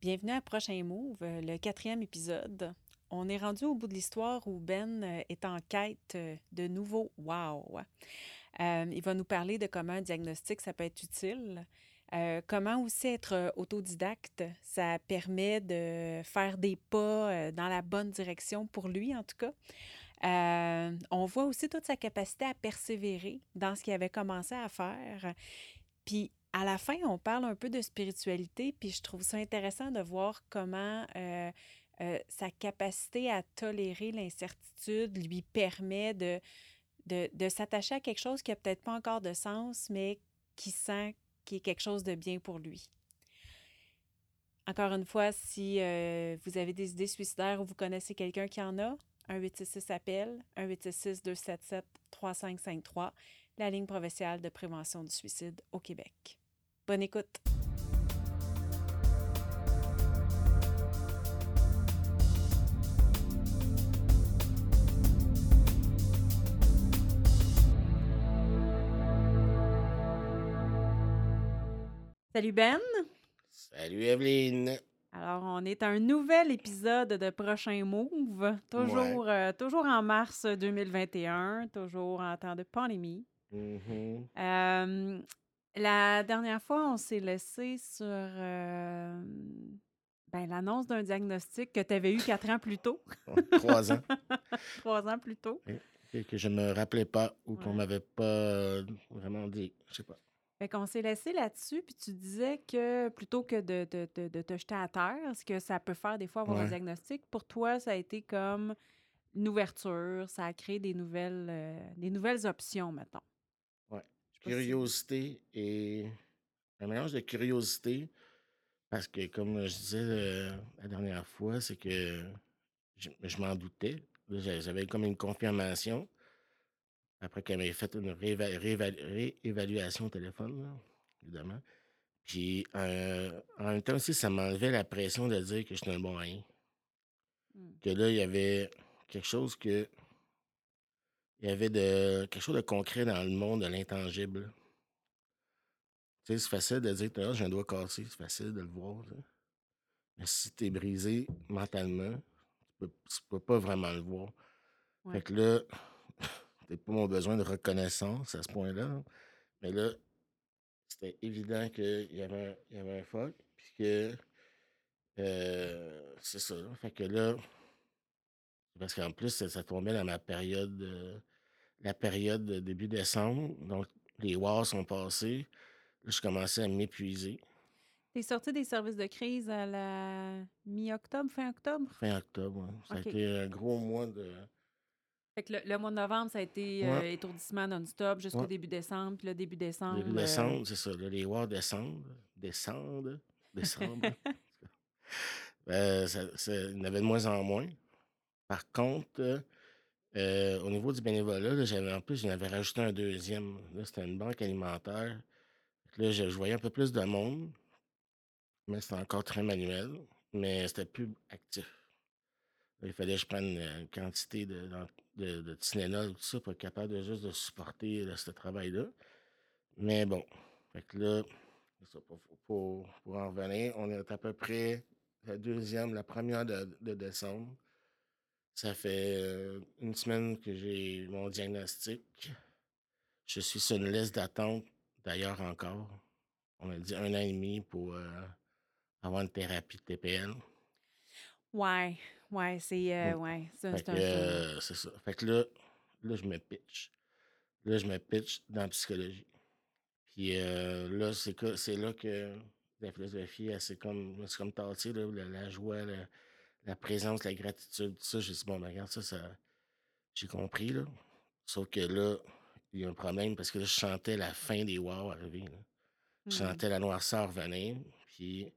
Bienvenue à Prochain Move, euh, le quatrième épisode. On est rendu au bout de l'histoire où Ben euh, est en quête euh, de nouveaux wow. Il va nous parler de comment un diagnostic, ça peut être utile. Comment aussi être autodidacte, ça permet de faire des pas dans la bonne direction pour lui, en tout cas. On voit aussi toute sa capacité à persévérer dans ce qu'il avait commencé à faire. Puis à la fin, on parle un peu de spiritualité, puis je trouve ça intéressant de voir comment euh, euh, sa capacité à tolérer l'incertitude lui permet de, s'attacher à quelque chose qui n'a peut-être pas encore de sens, mais qui sent qu'il est quelque chose de bien pour lui. Encore une fois, si euh, vous avez des idées suicidaires ou vous connaissez quelqu'un qui en a, 1-866 appel, 1-866-277-3553, la ligne provinciale de prévention du suicide au Québec. Bonne écoute! Salut Ben! Salut Evelyne. Alors, on est à un nouvel épisode de Prochain Move, toujours, euh, toujours en mars 2021, toujours en temps de pandémie. Mhm. Euh, la dernière fois, on s'est laissé sur euh, ben, l'annonce d'un diagnostic que tu avais eu quatre ans plus tôt, Trois ans trois ans plus tôt. et que je me rappelais pas ou qu'on Ouais. m'avait pas vraiment dit. Je sais pas. Fait qu'on s'est laissé là-dessus, puis tu disais que plutôt que de, de- de- de te jeter à terre, ce que ça peut faire des fois avoir un diagnostic, pour toi, ça a été comme une ouverture, ça a créé des nouvelles, euh, des nouvelles options, mettons. Je pas Curiosité et un mélange de curiosité parce que comme je disais euh, la dernière fois, c'est que je, je m'en doutais. J'avais comme une confirmation après qu'elle m'ait fait une rééva- rééva- réévaluation au téléphone, là, évidemment. Puis euh, en même temps aussi, ça m'enlevait la pression de dire que j'étais un bon rien. Hmm. que là, il y avait quelque chose que. Il y avait de, quelque chose de concret dans le monde de l'intangible. Tu sais, c'est facile de dire que j'ai un doigt cassé, c'est facile de le voir. Mais si tu es brisé mentalement, tu peux, tu peux pas vraiment le voir. Ouais. Fait que là, peut-être pas mon besoin de reconnaissance à ce point-là. hein. Mais là, c'était évident qu'il y avait un, il y avait un fuck. Puis que. euh, c'est ça. Fait que là, Parce qu'en plus, ça, ça tombait dans ma période, euh, la période de début décembre. Donc, les wars sont passés. Là, je commençais à m'épuiser. T'es sorti des services de crise à la mi-octobre, fin octobre? Fin octobre, ouais. ça a été un gros mois de. Fait que le, le mois de novembre, ça a été euh, étourdissement non-stop jusqu'au Ouais. début décembre. Puis là, début décembre. Début euh, décembre, c'est ça. là, les wars descendent. Descendent. Décembre. Euh, ça- ça- il y en avait de moins en moins. Par contre, euh, euh, au niveau du bénévolat, j'avais en plus, j'en avais rajouté un deuxième. Là, c'était une banque alimentaire. Là, je, voyais un peu plus de monde, mais c'était encore très manuel, mais c'était plus actif. Il fallait que je prenne une quantité de, de, tout ça, pour être capable de juste de supporter ce travail-là. Mais bon, fait que là, pour, pour, en revenir, on est à peu près la deuxième, la première de décembre. Ça fait une semaine que j'ai mon diagnostic. Je suis sur une liste d'attente, d'ailleurs encore. On m'a dit un an et demi pour euh, avoir une thérapie de TPL. Ouais, ouais, c'est euh, ouais, c'est un, euh, c'est ça. Fait que là, là, je me pitch. Là, je me pitch dans la psychologie. Puis euh, là, c'est que c'est là que la philosophie, c'est comme, comme tâté, là, la, la joie, la, la présence, la gratitude, tout ça. J'ai dit, bon, ben, regarde, ça, ça j'ai compris, là. Sauf que là, il y a un problème parce que là, je sentais la fin des wow arriver. là. Je Hmm. sentais la noirceur venir. Puis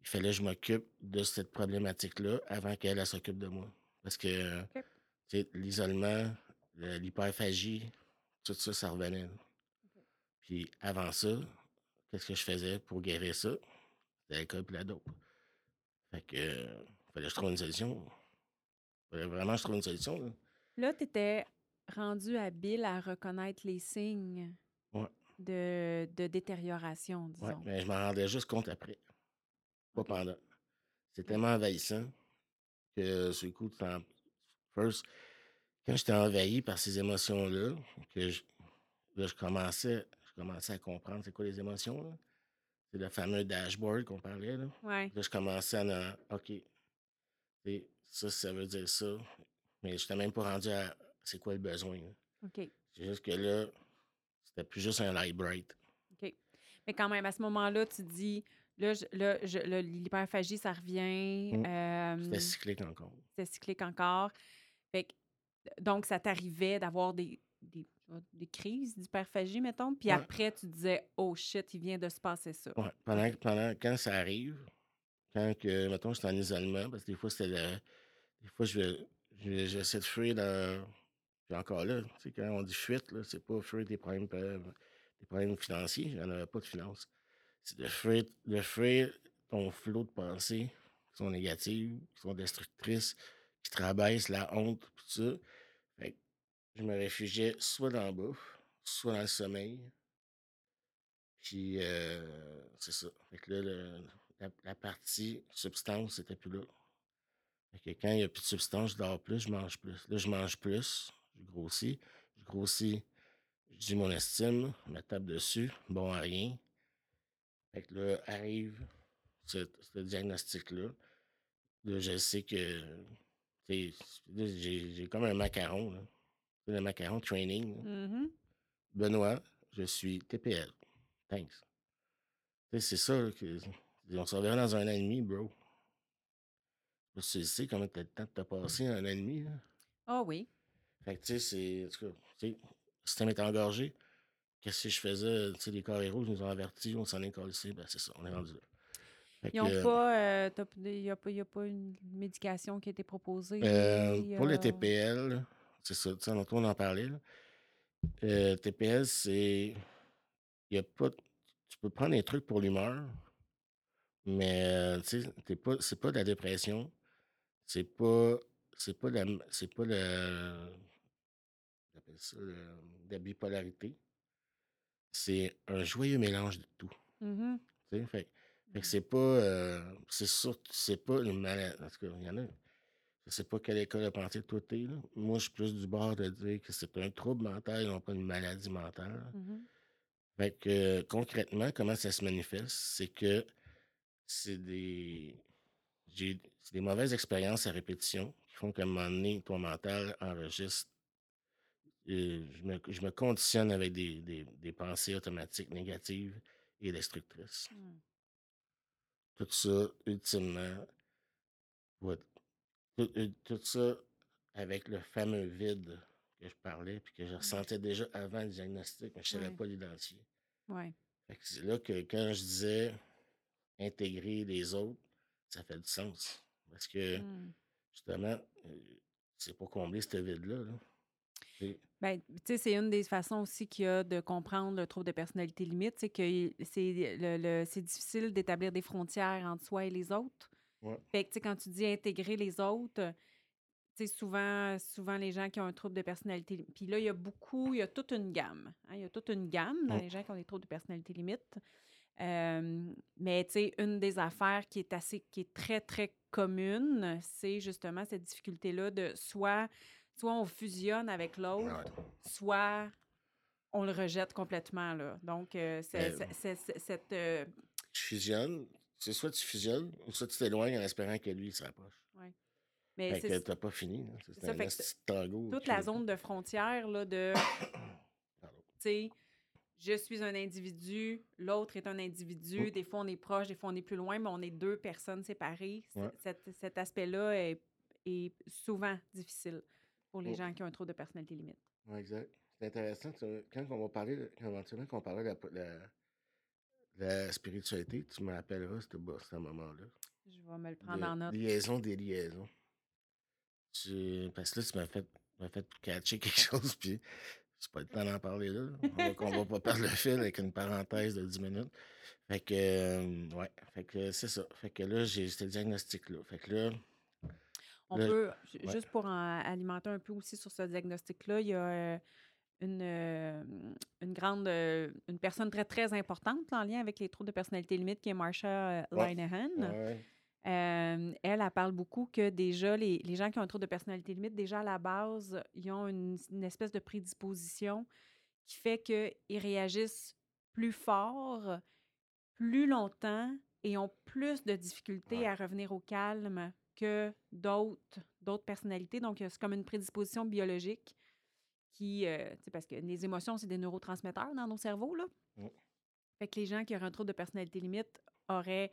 il fallait que je m'occupe de cette problématique-là avant qu'elle elle s'occupe de moi. Parce que l'isolement, le- l'hyperphagie, tout ça, ça revenait. Puis avant ça, qu'est-ce que je faisais pour guérir ça? C'était l'alcool et la dope. Fait que fallait que je trouve une solution. Fallait vraiment que je trouve une solution. là. Là, tu étais rendu habile à reconnaître les signes Ouais. de, de détérioration, disons. mais je m'en rendais juste compte après. Pas pendant. C'est tellement envahissant que ce coup, first, quand j'étais envahi par ces émotions-là, que je, là, je commençais, je commençais à comprendre c'est quoi les émotions. là. C'est le fameux dashboard qu'on parlait. Là. Ouais. Là, je commençais à. OK. Et ça, ça veut dire ça. Mais je n'étais même pas rendu à c'est quoi le besoin. là. OK. C'est juste que là, c'était plus juste un light bright. OK. Mais quand même, à ce moment-là, tu dis, là, je- là, je- là, l'hyperphagie, ça revient. Mm. euh, C'était cyclique encore. c'était cyclique encore. Fait que, donc, ça t'arrivait d'avoir des, des, des crises d'hyperphagie, mettons. Puis Ouais. après, tu disais, oh shit, il vient de se passer ça. Ouais, pendant, pendant, quand ça arrive, quand que, mettons, j'étais en isolement, parce que des fois, c'était Des fois, je vais, je vais- j'essaie de fuir dans. Puis encore là, quand on dit fuite, là, c'est pas fuir des problèmes, des problèmes financiers, j'en avais pas de finances. C'est de fuir, de fuir ton flot de pensées qui sont négatives, qui sont destructrices, qui te la honte, tout ça. Fait que je me réfugiais soit dans la bouffe, soit dans le sommeil. Puis, euh, c'est ça. Fait que là, le- la, la partie substance, c'était plus là. Fait que quand il n'y a plus de substance, je dors plus, je mange plus. Là, je mange plus, je grossis. Je grossis, je dis mon estime, je me tape dessus, bon à rien. Fait que là, arrive ce, ce diagnostic-là. Là, je sais que. J'ai comme un macaron. Là. Le macaron training. Mhm. Benoît, je suis TPL. Thanks. C'est ça. là, que, on se reverra dans un an et demi, bro. Je sais, tu sais comment le temps de te passer un an et demi. Ah oui. Fait que, tu sais, c'est. En tout cas, tu sais, le système est engorgé. Qu'est-ce que je faisais? Tu sais, les carrés rouges nous ont avertis, on s'en est collé. Ben, c'est ça, on est rendu là. Fait Ils n'ont que, pas, euh, t'as- il n'y a, a pas une médication qui a été proposée. euh, pour euh, le TPL, c'est ça, tu sais, on en parlait. Là. Euh, TPL, c'est. Il a pas. Tu peux prendre des trucs pour l'humeur, mais euh, tu sais, t'es pas, c'est pas de la dépression. C'est pas. C'est pas de la. C'est pas le. on appelle ça le- la bipolarité. C'est un joyeux mélange de tout. mhm. tu sais, Fait, fait que c'est pas. euh, c'est sûr, c'est pas une maladie. En tout cas, il y en a. Je sais pas quelle école de pensée toi t'es, là. Moi, je suis plus du bord de dire que c'est un trouble mental et non pas une maladie mentale. Mhm. Fait que euh, concrètement, comment ça se manifeste? C'est que c'est des. j'ai- des mauvaises expériences à répétition qui font qu'à un moment donné, ton mental enregistre. euh, je, me, je me conditionne avec des, des- des pensées automatiques négatives et destructrices. Mm. Tout ça, ultimement, va- tout, euh, tout ça avec le fameux vide que je parlais puis que je ressentais déjà avant le diagnostic, mais je ne savais pas l'identifier. Ouais. C'est là que quand je disais intégrer les autres, ça fait du sens. Parce que Mm. justement, euh, c'est pour combler ce vide-là. là. Ben, tu sais, c'est une des façons aussi qu'il y a de comprendre le trouble de personnalité limite, c'est que c'est le, le- c'est difficile d'établir des frontières entre soi et les autres. Ouais. Fait que, tu sais, quand tu dis intégrer les autres, tu sais, souvent, souvent les gens qui ont un trouble de personnalité limite. Puis là, il y a beaucoup, il y a toute une gamme. hein, il y a toute une gamme dans Ouais. les gens qui ont des troubles de personnalité limite. Euh, mais tu sais, une des affaires qui est assez, qui est très, très commune, c'est justement cette difficulté-là de soit, soit on fusionne avec l'autre, Ouais. soit on le rejette complètement. Là. Donc, euh, c'est, c'est- cette. euh, Tu fusionnes, c'est soit tu fusionnes, ou soit tu t'éloignes en espérant que lui il se rapproche. mais Fait c'est que t'as pas fini. C'est un fait que tango. toute la zone de frontière là, de. Tu sais, je suis un individu, l'autre est un individu. Des fois, on est proche, des fois, on est plus loin, mais on est deux personnes séparées. Ouais. Cet, cet aspect-là est, est souvent difficile pour les Mm. gens qui ont un trouble de personnalité limite. Exact. C'est intéressant. Quand on va parler, de- quand éventuellement qu'on parlait de la, la- la spiritualité, tu me rappelleras ce, ce moment-là. Je vais me le prendre de en note. Liaison des liaisons. Tu- Parce que là, tu m'as fait, m'as fait catcher quelque chose, puis c'est pas le temps d'en parler là. On va, va pas perdre le fil avec une parenthèse de 10 minutes. Fait que, euh, ouais, fait que c'est ça. Fait que là, j'ai ce diagnostic-là. Fait que là, On peut, ouais. juste pour en alimenter un peu aussi sur ce diagnostic-là, il y a euh, une, euh, une grande, une personne très, très importante en lien avec les troubles de personnalité limite qui est Marsha Ouais. Linehan. ouais, Euh, elle, elle parle beaucoup que déjà, les, les gens qui ont un trouble de personnalité limite, déjà à la base, ils ont une, une espèce de prédisposition qui fait qu'ils réagissent plus fort, plus longtemps et ont plus de difficultés Ouais. à revenir au calme que d'autres d'autres personnalités. Donc, c'est comme une prédisposition biologique qui, euh, tu sais, parce que les émotions, c'est des neurotransmetteurs dans nos cerveaux, là. Mm. Fait que les gens qui auraient un trouble de personnalité limite auraient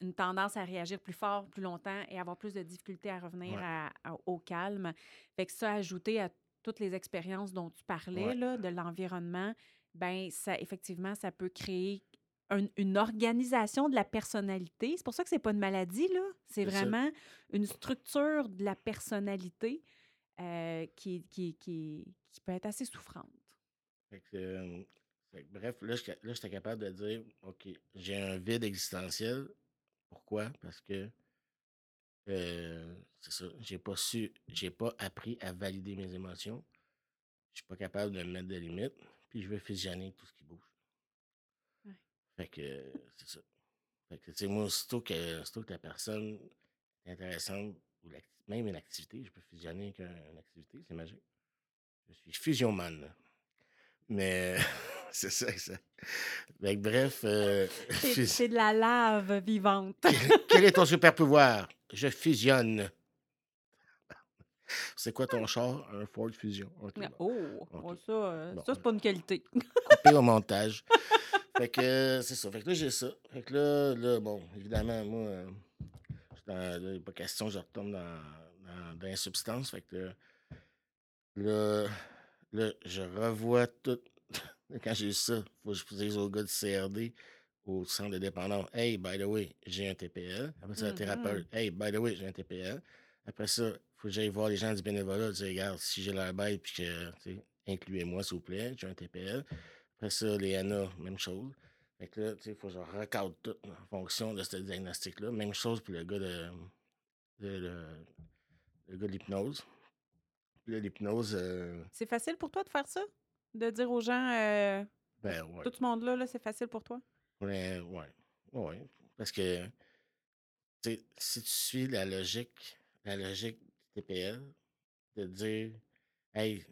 une tendance à réagir plus fort, plus longtemps et avoir plus de difficultés à revenir Ouais. à- à- au calme. Fait que ça, ajouté à toutes les expériences dont tu parlais, Ouais. là, de l'environnement, ben ça, effectivement, ça peut créer un- une organisation de la personnalité. C'est pour ça que c'est pas une maladie, là. C'est vraiment une structure de la personnalité euh, qui, qui, qui, qui peut être assez souffrante. Fait que, euh, fait que bref, là, j'étais capable de dire, OK, j'ai un vide existentiel. Pourquoi? Parce que euh, c'est ça, j'ai pas su, j'ai pas appris à valider mes émotions. Je suis pas capable de me mettre des limites. Puis je veux fusionner tout ce qui bouge. Ouais. Fait que c'est ça. Fait que, tu sais, moi, aussitôt que, aussitôt que la personne est intéressante, ou même une activité, je peux fusionner avec un- une activité, c'est magique. Je suis fusion man. Mais c'est ça, ça. Fait que bref, euh, C'est c'est de la lave vivante. quel est ton super pouvoir? Je fusionne. C'est quoi ton char? Un Ford Fusion. Oh, oh, ça, euh, Bon, ça c'est pas une qualité. coupé au montage. Fait que euh, c'est ça. Fait que là, j'ai ça. Fait que là, là bon, évidemment, moi, euh, dans- là, il pas question que je retombe dans, dans, dans les substances. Fait que là, là, je revois tout. Quand j'ai eu ça, faut que je dise au gars du CRD, au centre de dépendance, Hey, by the way, j'ai un TPL. Après ça, le Mhm. thérapeute, Hey, by the way, j'ai un TPL. Après ça, faut que j'aille voir les gens du bénévolat, dire, regarde, si j'ai l'air bête, puis que, tu sais, incluez-moi, s'il vous plaît, j'ai un TPL. Après ça, les ANA, même chose. Fait que là, tu sais, il faut que je recadre tout en fonction de ce diagnostic-là. Même chose pour le gars de, de- le- le gars de l'hypnose. Puis là, l'hypnose, euh, C'est facile pour toi de faire ça? De dire aux gens, euh, ben ouais. tout ce monde-là, -là, c'est facile pour toi? Ouais, ouais. Ouais. Parce que, tu sais, si tu suis la logique, la logique du TPL, de dire, hey,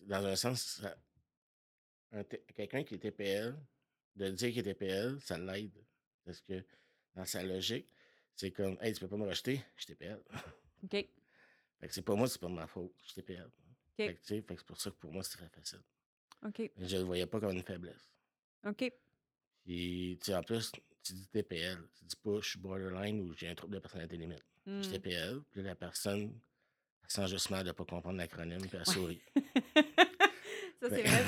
dans un sens, quelqu'un qui est TPL, de dire qu'il est TPL, ça l'aide. Parce que dans sa logique, c'est comme, hey, tu peux pas me rejeter, je suis TPL. OK. Fait que c'est pas moi, c'est pas de ma faute, je suis TPL. OK. Fait que, fait que c'est pour ça que pour moi, c'est très facile. OK. Je le voyais pas comme une faiblesse. OK. Puis, tu sais, en plus, tu dis TPL. Tu dis pas je suis borderline ou j'ai un trouble de personnalité limite. Je Hmm. suis TPL. Puis la personne, elle sent juste mal de ne pas comprendre l'acronyme, puis elle sourit. ça, c'est vrai.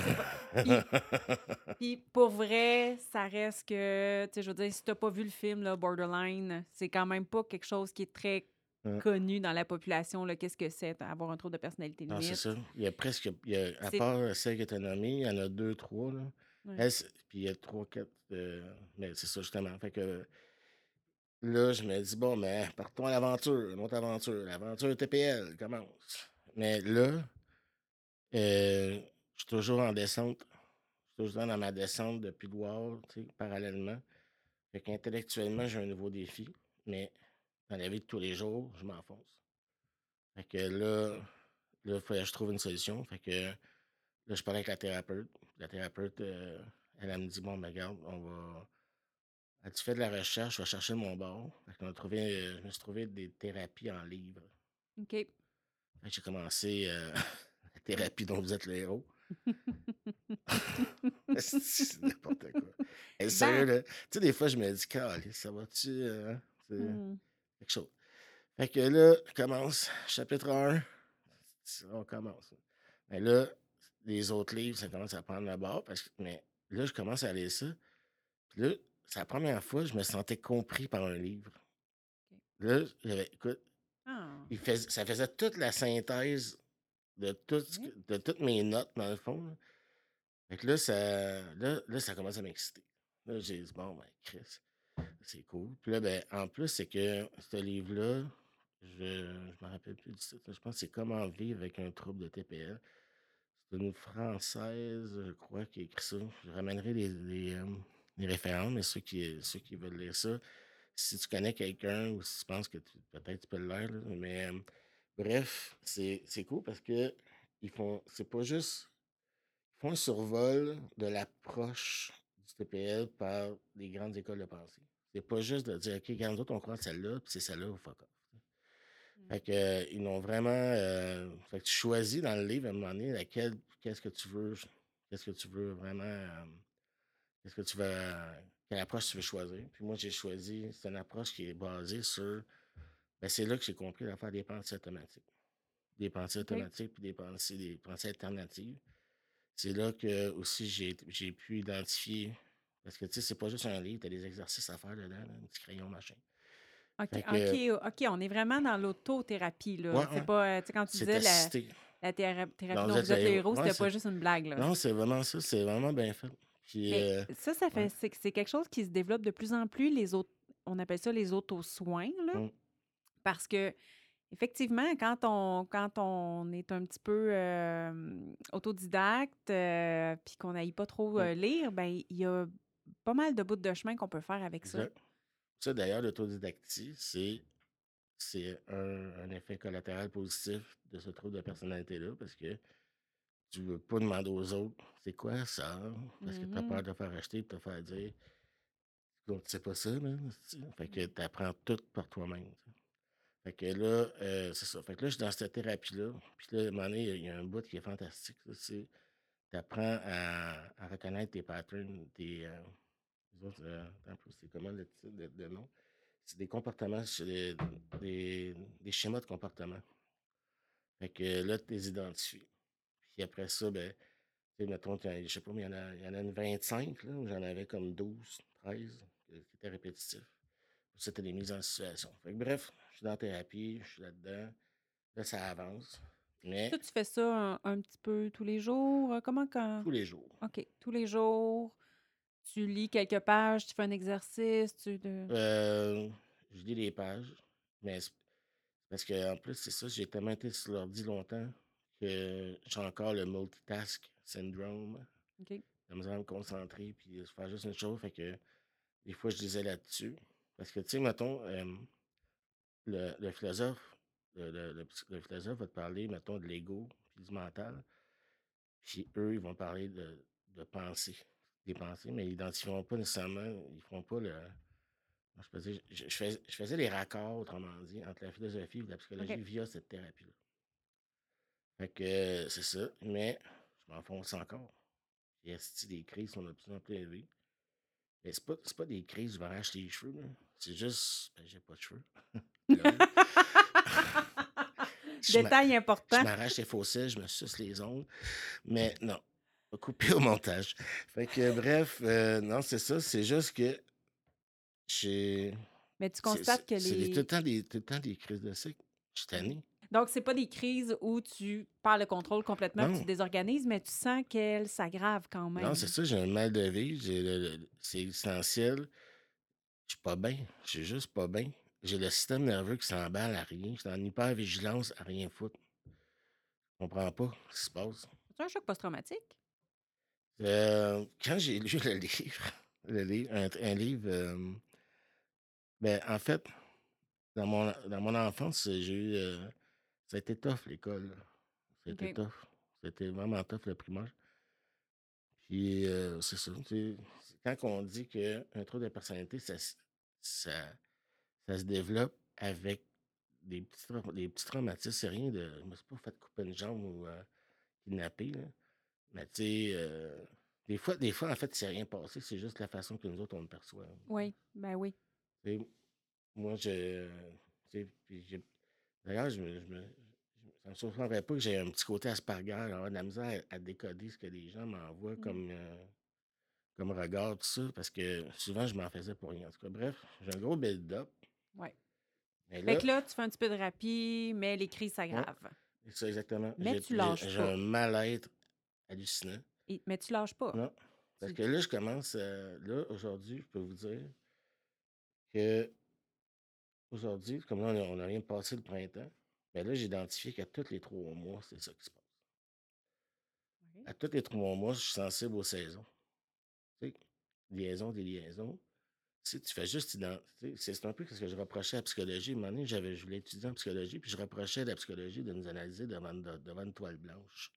Puis pour vrai, ça reste que, tu sais, je veux dire, si t'as pas vu le film, là, Borderline, c'est quand même pas quelque chose qui est très Ouais. connu dans la population, qu'est-ce que c'est, avoir un trouble de personnalité non, c'est limite? ça. Il y a presque, il y a, à part celle que tu as nommée, il y en a deux, trois. Là. Ouais. Elle, puis il y a trois, quatre. euh, mais c'est ça, justement. Fait que là, je me dis, bon, mais partons à l'aventure, une autre aventure. L'aventure TPL commence. Mais là, euh, je suis toujours en descente. Je suis toujours dans ma descente depuis Loire, tu sais, parallèlement. Fait qu'intellectuellement, j'ai un nouveau défi, mais dans la vie de tous les jours, je m'enfonce. Fait que là, là, il fallait que je trouve une solution. Fait que là, je parlais avec la thérapeute. La thérapeute, euh, elle, elle me dit Bon, ben, regarde, on va. Elle dit Fais de la recherche, je vais chercher mon bord. Fait qu'on a trouvé, euh, je me suis trouvé des thérapies en livre. OK. Fait que j'ai commencé euh, la thérapie dont vous êtes le héros. c'est n'importe quoi. Et sérieux, là, tu sais, des fois, je me dis, ça va-tu? hein? Quelque chose. Fait que là, je commence, chapitre 1, on commence. Mais là, les autres livres, ça commence à prendre la barre, parce que, mais là, je commence à lire ça. Puis là, c'est la première fois que je me sentais compris par un livre. Là, j'avais, écoute, Ah. il fais- ça faisait toute la synthèse de, tout de toutes mes notes, dans le fond. là. Fait que là, ça, là, là, ça commence à m'exciter. Là, j'ai dit, bon, ben, Chris, c'est cool. Puis là, ben, en plus, c'est que ce livre-là, je je me rappelle plus du titre. Je pense que c'est Comment vivre avec un trouble de TPL. C'est une Française, je crois, qui a écrit ça. Je ramènerai les, les, euh, les références, mais ceux qui, ceux qui veulent lire ça, si tu connais quelqu'un ou si tu penses que peut-être tu peux l'être, là, mais euh, bref, c'est c'est cool parce que ils font, c'est pas juste, ils font un survol de l'approche du TPL par les grandes écoles de pensée. C'est pas juste de dire, OK, quand nous autres, on croit celle-là, puis c'est celle-là, ou fuck off. Fait que, euh, ils ont vraiment. euh, fait que tu choisis dans le livre à un moment donné laquelle, qu'est-ce que tu veux, qu'est-ce que tu veux vraiment, euh, qu'est-ce que tu veux, quelle approche tu veux choisir. Puis moi, j'ai choisi, c'est une approche qui est basée sur. Ben, c'est là que j'ai compris l'affaire des pensées automatiques. Des pensées automatiques puis des pensées, des pensées alternatives. C'est là que aussi j'ai, j'ai pu identifier. Parce que tu sais, c'est pas juste un livre, tu as des exercices à faire dedans, là, un petit crayon, machin. OK, que, OK, OK, on est vraiment dans l'autothérapie, là. ouais, C'est ouais, pas, euh, tu sais, quand tu disais la, la théra- thérapie Non, dont vous êtes vous êtes le le héros. c'était pas juste une blague, là. Non, c'est vraiment ça, c'est vraiment bien fait. Puis, Mais euh, ça, ça fait, ouais. c'est, quelque chose qui se développe de plus en plus, les autres, on appelle ça les auto-soins, là. Mm. Parce que, effectivement, quand on, quand on est un petit peu euh, autodidacte, euh, puis qu'on n'aille pas trop Mm. euh, lire, ben il y a pas mal de bouts de chemin qu'on peut faire avec ça. Ça, d'ailleurs, l'autodidactie, c'est c'est un, un effet collatéral positif de ce trouble de personnalité-là parce que tu veux pas demander aux autres c'est quoi ça? Parce que tu as Mhm. peur de faire acheter et de te faire dire tu sais pas ça, là. Fait que Mm. tu apprends tout par toi-même. Fait que là, euh, c'est ça. Fait que là, je suis dans cette thérapie-là. Puis là, à un moment donné, il y a un bout qui est fantastique. tu apprends à, à reconnaître tes patterns, tes. euh, les autres, euh, c'est comment le titre de, de nom? C'est des comportements, des, des, des schémas de comportement. Fait que là, tu les identifies. Puis après ça, ben, tu sais, mettons, t'as- je sais pas, mais il y en a, il y en a une 25, là, où j'en avais comme 12, 13, euh, qui étaient répétitifs. Puis C'était des mises en situation. Fait que bref, je suis dans la thérapie, je suis là-dedans. Là, ça avance. Mais Ça, tu fais ça un, un petit peu tous les jours? euh, Comment quand... tous les jours. OK, tous les jours, tu lis quelques pages, tu fais un exercice, tu... Euh, je lis les pages, mais c'est- parce que en plus, c'est ça, j'ai tellement été sur l'ordi longtemps que j'ai encore le multitask syndrome. OK. Misère à me concentrer puis faire juste une chose. Fait que des fois, je disais là-dessus. Parce que, tu sais, mettons, euh, le, le philosophe, le, le philosophe va te parler, mettons, de l'ego puis du mental. Puis eux, ils vont parler de, de pensée, des pensées, mais ils n'identifieront pas nécessairement, ils feront pas le. Je, peux dire, je, je fais- je faisais les raccords, autrement dit, entre la philosophie et la psychologie via cette thérapie-là. Fait que c'est ça, mais je m'enfonce encore. Et esti, des crises sont de plus en plus élevées. Mais c'est pas, pas des crises, je vais racheter les cheveux. C'est juste, ben, j'ai pas de cheveux. Je Détail je important. m'arrache les fossiles, je me suce les ongles. Mais non, coupé au montage. Fait que bref, euh, non, c'est ça. C'est juste que j'ai. Mais tu constates que c'est- c'est tout, le les... temps des, tout le temps des crises de cycle. Je suis tanné. Donc, c'est pas des crises où tu perds le contrôle complètement, tu te désorganises, mais tu sens qu'elles s'aggravent quand Non, c'est même. ça, j'ai un mal de vie. C'est essentiel. Je suis pas bien. Je suis juste pas bien. J'ai le système nerveux qui s'emballe à rien. Je suis en hyper-vigilance à rien foutre. Je comprends pas ce qui se passe. C'est un choc post-traumatique? Euh, quand j'ai lu le livre, le livre un, un livre, euh, ben, en fait, dans mon, dans mon enfance, j'ai eu. euh, ça a été tough, l'école. là. Ça a été OK. tough. C'était vraiment tough, le primaire. Puis, euh, c'est ça. tu sais, Quand on dit qu'un trouble de personnalité, ça, s- ça, ça se développe avec des petits, trau- des petits traumatismes, c'est rien de. Je me suis pas fait couper une jambe ou euh, kidnapper, là. Mais tu sais, euh, des fois, des fois, en fait, c'est rien passé, c'est juste la façon que nous autres, on le perçoit. Oui, ben oui. Moi, je. D'ailleurs, je me, je me, ça me surprendrait pas que j'ai un petit côté Asperger, avoir de la misère à, à décoder ce que les gens m'envoient Mm. comme, euh, comme regard, tout ça, parce que souvent, je m'en faisais pour rien. En tout cas, bref, j'ai un gros build-up. Mais Fait là, que là, tu fais un petit peu de thérapie, mais les crises ouais, s'aggravent. c'est ça exactement. Mais tu lâches j'ai un mal-être hallucinant. Et- mais tu lâches pas. Non. Parce Tu... que là, je commence, euh, là, aujourd'hui, je peux vous dire que aujourd'hui, comme là, on a, on a rien passé le printemps, mais là, j'ai identifié qu'à tous les trois mois, c'est ça qui se passe. À tous les trois mois, je suis sensible aux saisons. Tu sais, liaison, des liaisons. si tu fais juste identifier, c'est un peu ce que je reprochais à la psychologie. À un moment donné, j'avais, je voulais étudier en psychologie, puis je reprochais à la psychologie de nous analyser devant, devant une toile blanche.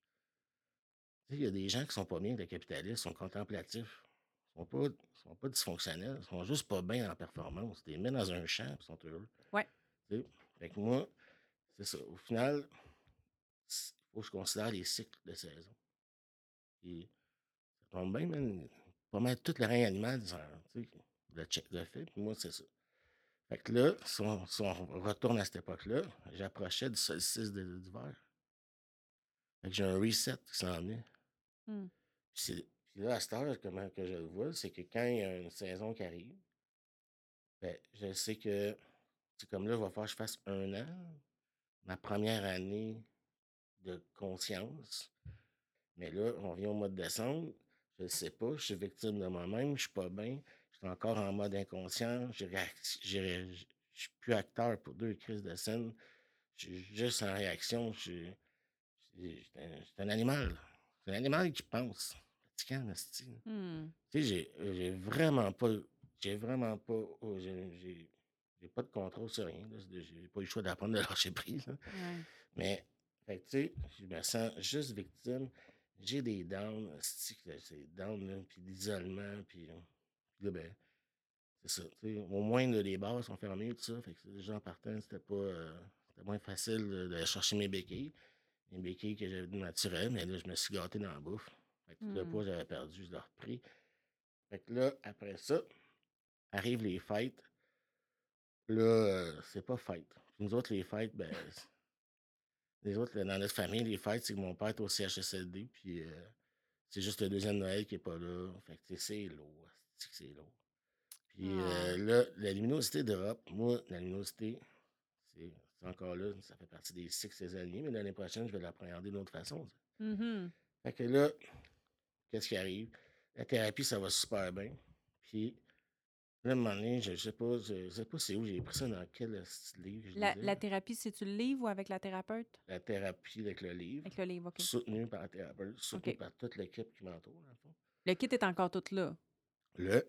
Il y a des gens qui sont pas bien avec le capitalisme, sont contemplatifs, sont pas, sont pas dysfonctionnels, sont juste pas bien en performance. Tu les mets dans un champ, ils sont heureux. Ouais. Fait que moi, c'est ça. Au final, il faut que je considère les cycles de saison. Et ça tombe bien, même, pas mal tout le règne animal, le check de fait, puis moi, c'est ça. Fait que là, si on, retourne à cette époque-là, j'approchais du solstice d'hiver. Fait que j'ai un reset qui s'en venait. Mmh. Puis, là, à cette heure, comment que je le vois, c'est que quand il y a une saison qui arrive, ben, je sais que c'est comme là, il va falloir que je fasse un an, ma première année de conscience. Mais là, on vient au mois de décembre, je ne sais pas, je suis victime de moi-même, je ne suis pas bien, je suis encore en mode inconscient, je ne suis plus acteur pour deux crises de scène, je suis juste en réaction, je suis un animal. C'est un animal qui pense. Fatigant, mmh. Tu sais, j'ai vraiment pas. J'ai vraiment pas. Oh, j'ai pas de contrôle sur rien. J'ai pas eu le choix d'apprendre de lâcher prise. Mais, tu sais, je me sens juste victime. J'ai des downs, c'est downs, puis l'isolement, puis, là, ben, c'est ça. Au moins, les bars sont fermés, tout ça. Fait que les gens partant, c'était pas. Euh, c'était moins facile de chercher mes béquilles une béquille que j'avais naturelle, mais là, je me suis gâté dans la bouffe. Fait que tout le poids, j'avais perdu, je l'ai repris. Fait que là, après ça, arrivent les fêtes. Là, euh, c'est pas fête. Nous autres, les fêtes, ben, les autres, dans notre famille, les fêtes, c'est que mon père est au CHSLD, puis euh, c'est juste le deuxième Noël qui est pas là. Fait que c'est lourd. C'est lourd. Puis euh, ah. là, la luminosité drop. Moi, la luminosité, c'est encore là, ça fait partie des cycles saisonniers, mais l'année prochaine, je vais l'appréhender d'une autre façon. Mm-hmm. Fait que là, qu'est-ce qui arrive? La thérapie, ça va super bien. Puis, là, à un moment donné, je ne sais pas, je sais pas c'est où j'ai pris ça, dans quel livre. la, la, thérapie, c'est-tu le livre ou avec la thérapeute? La thérapie avec le livre. Avec le livre, OK. Soutenu par la thérapeute, soutenu par toute l'équipe qui m'entoure, Le kit est encore tout là? Le?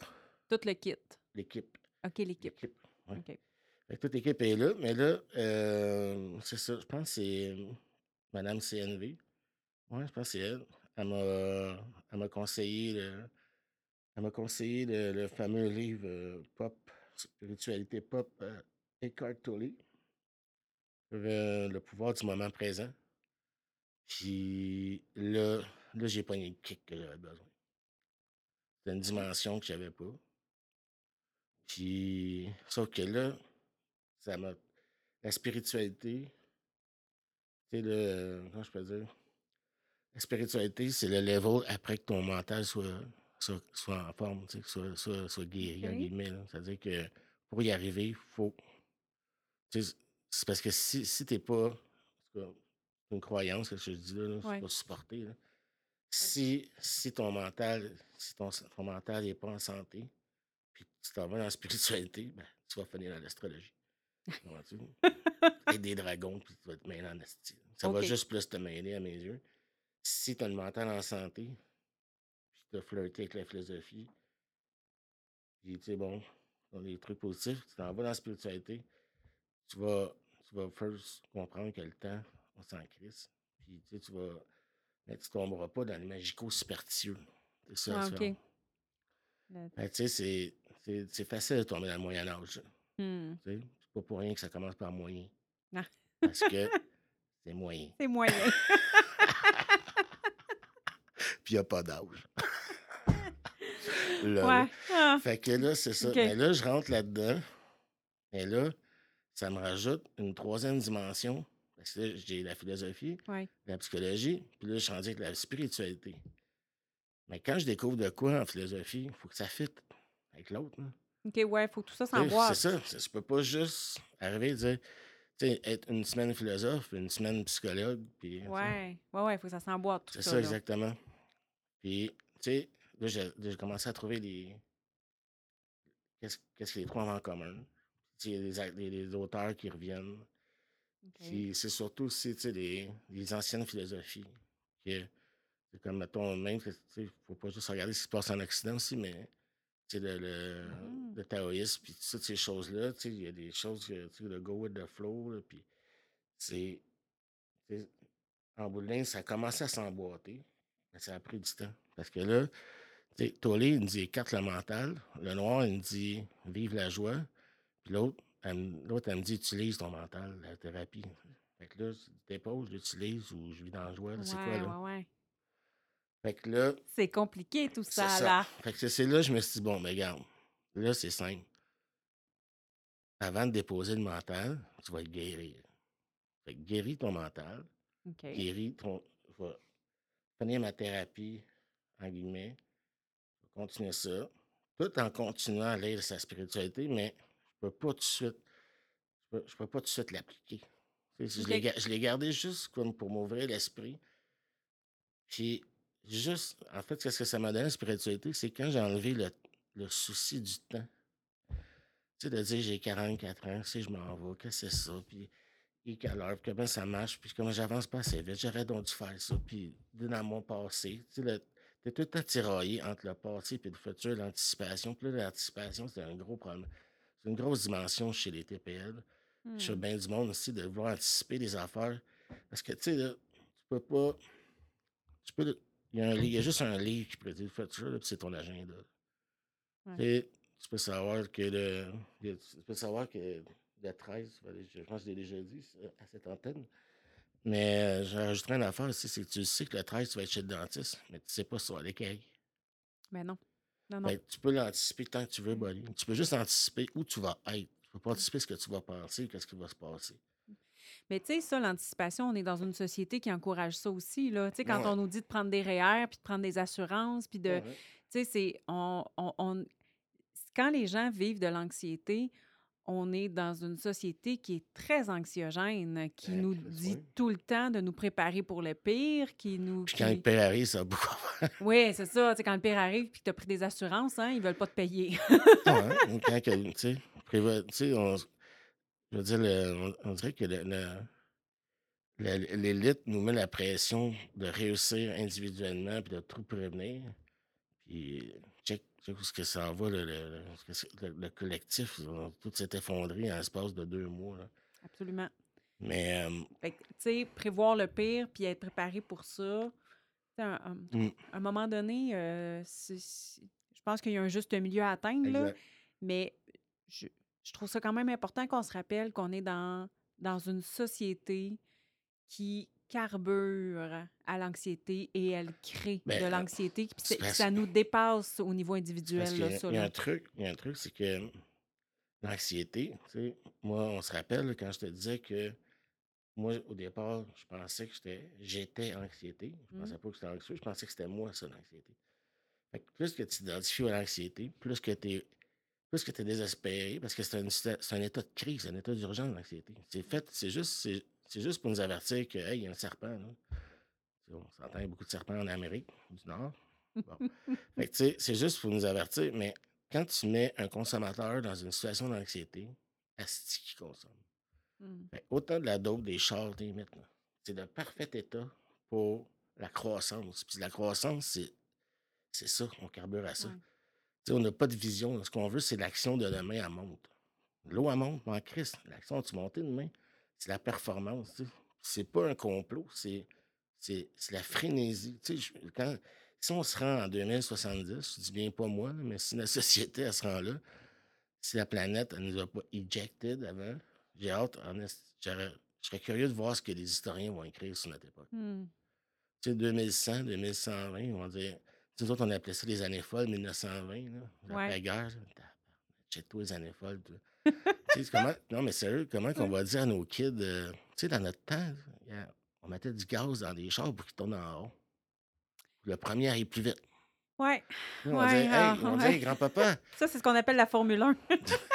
Tout le kit? L'équipe. OK, l'équipe. OK toute l'équipe est là, mais là, euh, c'est ça, je pense que c'est Madame CNV. Oui, je pense que c'est elle. Elle m'a conseillé le, elle m'a conseillé le, fameux livre euh, pop, Spiritualité pop, euh, Eckhart Tolle. le pouvoir du moment présent. Puis là, là j'ai pogné le kick que j'avais besoin. C'était une dimension que j'avais pas. Puis, sauf que là, m'a. La spiritualité, c'est le. Comment je peux dire? La spiritualité, c'est le level après que ton mental soit, soit, en forme, soit, soit, soit guéri, C'est-à-dire que pour y arriver, il faut. C'est parce que si, si t'es pas. C'est une croyance que je dis là, c'est pas supporté. Si, si ton mental, si ton, ton mental n'est pas en santé, puis tu t'en vas dans la spiritualité, ben, tu vas finir dans l'astrologie. Et des dragons, puis tu vas te mêler en esti. Ça va juste plus te mêler à mes yeux. Si tu as le mental en santé, puis tu as flirté avec la philosophie, puis tu sais, bon, dans les trucs positifs, tu t'en vas dans la spiritualité, tu vas, tu vas first comprendre que le temps, on s'en crisse. Puis tu sais, tu vas. Mais tu tomberas pas dans les magico-superstitieux. C'est ça, ah. Ben, tu sais, c'est facile de tomber dans le Moyen-Âge. Hmm. Pas pour rien que ça commence par moyen. Ah. Parce que c'est moyen. C'est moyen. Puis il n'y a pas d'âge. ouais. Ah. Fait que là, c'est ça. Mais là, je rentre là-dedans. Et là, ça me rajoute une troisième dimension. Parce que là, j'ai la philosophie, la psychologie, puis là, je suis rendu avec la spiritualité. Mais quand je découvre de quoi en philosophie, il faut que ça fitte avec l'autre. OK, ouais, il faut tout ça s'emboîte. C'est ça. Je peux pas juste arriver et dire, tu sais, être une semaine philosophe, une semaine psychologue. Puis, ouais, ouais, ouais, il faut que ça s'emboîte. C'est ça, exactement. Puis, tu sais, là, j'ai commencé à trouver des. Qu'est-ce qu'est-ce que les trois ont en commun? Il y a des, auteurs qui reviennent. Okay. C'est surtout aussi, tu sais, les, les, anciennes philosophies. Que, comme, mettons, même, il ne faut pas juste regarder ce qui se passe en Occident aussi, mais le, le, Mhm. le taoïsme, puis toutes ces choses-là, tu sais, il y a des choses, que, tu sais, le go with the flow, là, puis c'est, en bout de ligne, ça a commencé à s'emboîter, mais ça a pris du temps. Parce que là, tu sais, Tollé, il me dit écarte le mental, le noir, il me dit vive la joie, puis l'autre, elle, me- l'autre, elle me dit utilise ton mental, la thérapie. Fait que là, je dépose, j'utilise ou je vis dans la joie, là, c'est quoi là? ouais, ouais. Fait que là, C'est compliqué tout ça, ça. là. Fait que c'est là que je me suis dit, bon, mais regarde, là, c'est simple. Avant de déposer le mental, tu vas le guérir. Fait que guéris ton mental, OK. guéris ton. Je vais finir ma thérapie, en guillemets. Je vais continuer ça. Tout en continuant à lire sa spiritualité, mais je peux pas tout de suite. Je peux, je peux pas tout de suite l'appliquer. Je l'ai gardé juste comme pour m'ouvrir l'esprit. Puis, juste, en fait, qu'est-ce que ça m'a donné, la spiritualité, c'est quand j'ai enlevé le, le souci du temps. Tu sais, de dire j'ai 44 ans, sais, je m'en vais, qu'est-ce que c'est ça, puis et quelle heure, puis comment ça marche, puis comment j'avance pas assez vite, j'aurais donc dû faire ça, puis dans mon passé. Tu sais, le- t'es tout temps tiraillé entre le passé et le futur, l'anticipation. Puis là, l'anticipation, c'est un gros problème. C'est une grosse dimension chez les TPL. Hmm. Chez bien du monde aussi, de vouloir anticiper des affaires. Parce que, tu sais, tu peux pas. Tu peux. Il y, a un livre- il y a juste un livre qui prédit le futur, là, puis c'est ton agenda. Ouais. Tu peux savoir que le. Tu peux savoir que le 13, je pense que je l'ai déjà dit ça, à cette antenne. Mais j'ai rajouté une affaire aussi, c'est que tu sais que le 13, tu vas être chez le dentiste, mais tu sais pas sur lesquels. Mais non. Non, non. Ben, tu peux l'anticiper tant que tu veux, Bolly. Tu peux juste anticiper où tu vas être. Tu peux pas anticiper ce que tu vas penser qu'est-ce qui va se passer. Mais tu sais, ça, l'anticipation, on est dans une société qui encourage ça aussi. Là. Tu sais, quand Ouais. on nous dit de prendre des REER, puis de prendre des assurances, puis de. Ouais. Tu sais, c'est. On, on- on- Quand les gens vivent de l'anxiété, on est dans une société qui est très anxiogène, qui Ben, nous Chris, dit oui. tout le temps de nous préparer pour le pire, qui nous. Puis quand le père arrive, ça beaucoup. Oui, c'est ça. Tu sais, quand le pire arrive puis que tu as pris des assurances, hein, ils veulent pas te payer. Ouais, ou quand tu sais, prévo- tu sais, on, je veux dire, le- on, on dirait que le- le- le- l'élite nous met la pression de réussir individuellement puis de tout prévenir. Puis, check, check où ce que ça en va, le, le- le- collectif. tout s'est effondré en l'espace de deux mois. là. Absolument. Mais, euh, tu sais, prévoir le pire puis être préparé pour ça. un- un- Mm. À un moment donné, euh, je pense qu'il y a un juste milieu à atteindre, là, mais je, je trouve ça quand même important qu'on se rappelle qu'on est dans, dans une société qui carbure à l'anxiété et elle crée Ben, de euh, l'anxiété. Ça nous dépasse au niveau individuel, il y a un truc, il y a un truc, c'est que l'anxiété, tu sais, moi, on se rappelle quand je te disais que moi, au départ, je pensais que j'étais, j'étais anxiété. Je Mm. pensais pas que j'étais anxieux, je pensais que c'était moi, ça, l'anxiété. Plus que tu t'identifies à l'anxiété, plus que tu es plus que tu es désespéré, parce que c'est un, c'est un état de crise, un état d'urgence, l'anxiété. C'est fait, c'est juste, c'est, c'est juste pour nous avertir que, hey, il y a un serpent, là. On s'entend, il y a beaucoup de serpents en Amérique du Nord. Bon. Fait que, c'est juste pour nous avertir, mais quand tu mets un consommateur dans une situation d'anxiété, asti qui consomme. Mm. Fait que autant de la dope des chars, des là, c'est le parfait état pour la croissance. Puis la croissance, c'est, c'est ça, on carbure à ça. Ouais. On n'a pas de vision. Ce qu'on veut, c'est l'action de demain, elle monte. L'eau, elle monte, en Christ, l'action, tu montes demain, c'est la performance. C'est pas un complot, c'est, c'est, c'est la frénésie. Je- quand, si on se rend en 2070, je dis bien pas moi, mais si la société, elle se rend là, si la planète, elle nous a pas ejected avant, j'ai hâte, je serais curieux de voir ce que les historiens vont écrire sur notre époque. Mm. Tu sais, 2100, 2120, ils vont dire. Nous autres, on appelait ça les années folles, 1920, là. Ouais. L'après-guerre. Check-toi les années folles, comment. Non, mais sérieux, comment qu'on va dire à nos kids. euh, tu sais, dans notre temps, là, on mettait du gaz dans des chars pour qu'ils tournent en rond. Le premier arrive plus vite. Ouais. Là, on Ouais, dit, hey, ah, on dit, ouais. grand-papa, Ça, c'est ce qu'on appelle la Formule 1.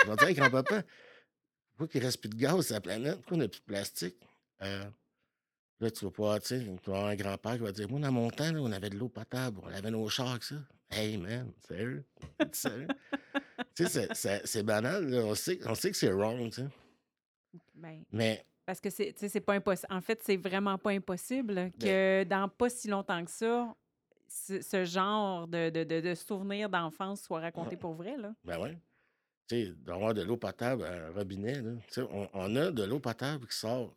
on dit, hey, grand-papa, pourquoi qu'il reste plus de gaz sur la planète? Pourquoi on n'a plus de plastique? Euh, là, tu vas pouvoir, tu sais, tu vas avoir un grand-père qui va dire, moi, dans mon temps, là, on avait de l'eau potable, on avait nos chars ça. Hey, man, sérieux? Tu sais, c'est- banal, là. On sait, on sait que c'est wrong, tu sais. Ben, Mais, Parce que c'est, pas impossible. En fait, c'est vraiment pas impossible que dans pas si longtemps que ça, ce, genre de, de, de, de souvenirs d'enfance soit raconté pour vrai, là. Ben ouais. Tu sais, d'avoir de l'eau potable à un robinet, là. Tu sais, on, on a de l'eau potable qui sort.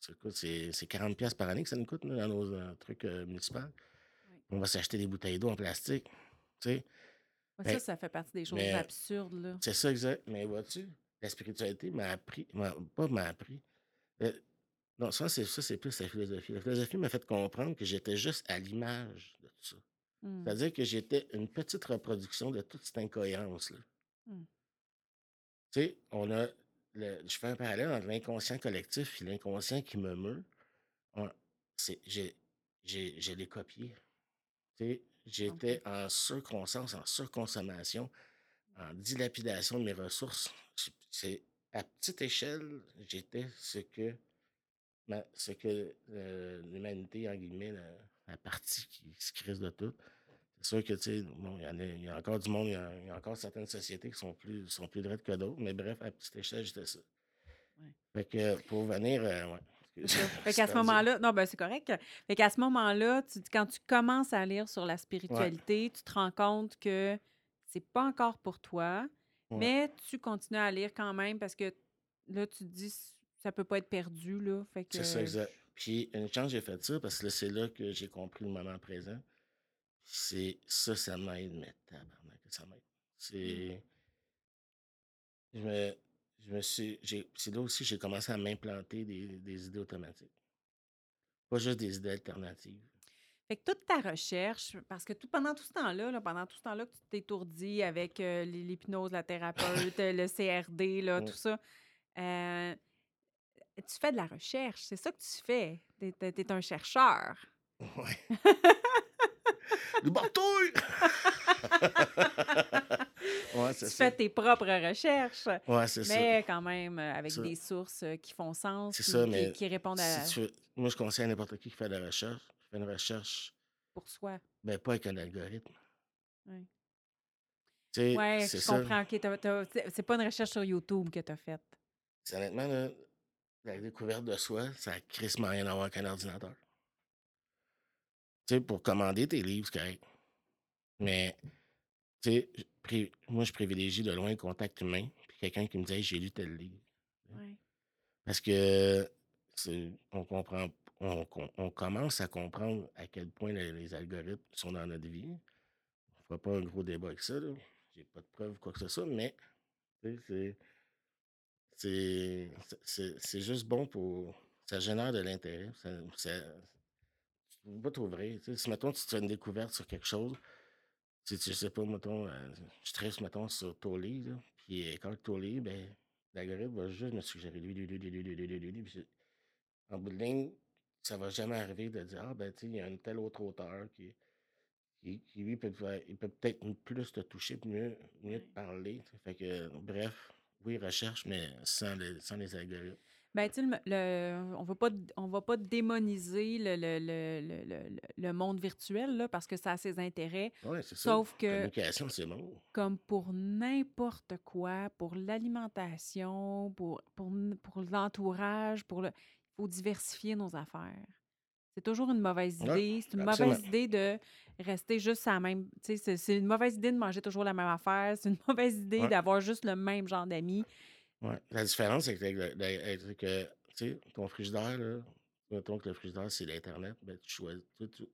C'est quoi, c'est c'est 40 pièces par année que ça nous coûte là, dans nos euh, trucs euh, municipaux. Oui. On va s'acheter des bouteilles d'eau en plastique. Tu sais, Ouais, Ben, ça, ça fait partie des choses mais- absurdes, là. c'est ça exact. Mais vois-tu, la spiritualité m'a appris, pas m'a appris. Euh, non, ça, c'est ça, c'est plus la philosophie. La philosophie m'a fait comprendre que j'étais juste à l'image de tout ça. Hmm. C'est-à-dire que j'étais une petite reproduction de toute cette incohérence-là. Hmm. Tu sais, on a. le- je fais un parallèle entre l'inconscient collectif et l'inconscient qui me meut. On- c'est- j'ai- j'ai- Je l'ai copié. J'étais en surcroissance, en surconsommation, en dilapidation de mes ressources. C'est- à petite échelle, j'étais ce que ma- ce que euh, l'humanité, en guillemets, la, la partie qui se crise de tout. C'est sûr que, tu sais, bon, il y, en a, il y a encore du monde, il y a, il y a encore certaines sociétés qui sont plus, sont plus drettes que d'autres, mais bref, à petite échelle, j'étais ça. Ouais. Fait que pour venir, euh, ouais. Fait qu'à ce moment-là, non, ben c'est correct. Fait qu'à ce moment-là, tu- quand tu commences à lire sur la spiritualité, tu te rends compte que c'est pas encore pour toi, Ouais. mais tu continues à lire quand même parce que là, tu te dis ça peut pas être perdu, là. Fait que C'est ça, exact. Puis une chance, j'ai fait ça parce que là, c'est là que j'ai compris le moment présent. C'est ça, ça m'aide, mais tabarnak, ça m'aide. C'est. Je me, je me suis. C'est là aussi que j'ai commencé à m'implanter des, des idées automatiques. Pas juste des idées alternatives. Fait que toute ta recherche, parce que tout, pendant tout ce temps-là, là, pendant tout ce temps-là que tu t'étourdis avec euh, l'hypnose, la thérapeute, le CRD, là, tout ça, euh, tu fais de la recherche. C'est ça que tu fais. Tu es, un chercheur. Ouais. Le bataille! ouais, Tu ça. fais tes propres recherches, Ouais, c'est ça. mais quand même euh, avec des sources euh, qui font sens, qui, ça, mais qui répondent à, Si tu veux- moi, je conseille à n'importe qui qui fait de la recherche. Je fais une recherche, pour soi. ben pas avec un algorithme. Ouais. Tu sais, Oui, c'est je ça. comprends. c'est pas une recherche sur YouTube que tu as faite. Honnêtement, là, la découverte de soi, ça a crissement rien à voir avec un ordinateur. Sais, pour commander tes livres, c'est correct. Mais, tu sais, moi, je privilégie de loin le contact humain. Puis quelqu'un qui me dit, Hey, j'ai lu tel livre. Ouais. Parce que on comprend, on, commence à comprendre à quel point les, les algorithmes sont dans notre vie. On fera pas un gros débat avec ça, là. J'ai pas de preuves, quoi que ce soit, mais c'est. C'est c'est- c'est juste bon pour. Ça génère de l'intérêt. Ça, ça- pas t'ouvrir. tu sais. Si, mettons, tu fais une découverte sur quelque chose, tu sais, je sais pas, mettons, euh, je trace, mettons, sur Tolly, là, puis euh, quand Tolly, ben, l'algorithme va juste me suggérer lui, lui, lui, lui, lui, lui, lui, lui, puis en bout de ligne, ça va jamais arriver de dire, ah, ben, tu sais, il y a un tel autre auteur qui, qui, qui, lui, peut, te il peut peut-être plus te toucher, mieux, mieux te parler. Fait que, bref, oui, recherche, mais sans les, sans les algorithmes. Ben, tu le, le- on va pas, on va pas démoniser le, le, le, le, le- le monde virtuel, là, parce que ça a ses intérêts. Ouais, c'est ça. Sauf que, Communication, c'est comme pour n'importe quoi, pour l'alimentation, pour, pour, pour l'entourage, pour le... il faut diversifier nos affaires. C'est toujours une mauvaise Ouais, idée. C'est une absolument. mauvaise idée de rester juste à la même. C'est c'est une mauvaise idée de manger toujours la même affaire. C'est une mauvaise idée Ouais. d'avoir juste le même genre d'amis. Ouais. La différence, c'est que, tu sais, ton frigidaire, là, mettons que le frigidaire, c'est l'Internet, ben, tu choisis. tu- tu-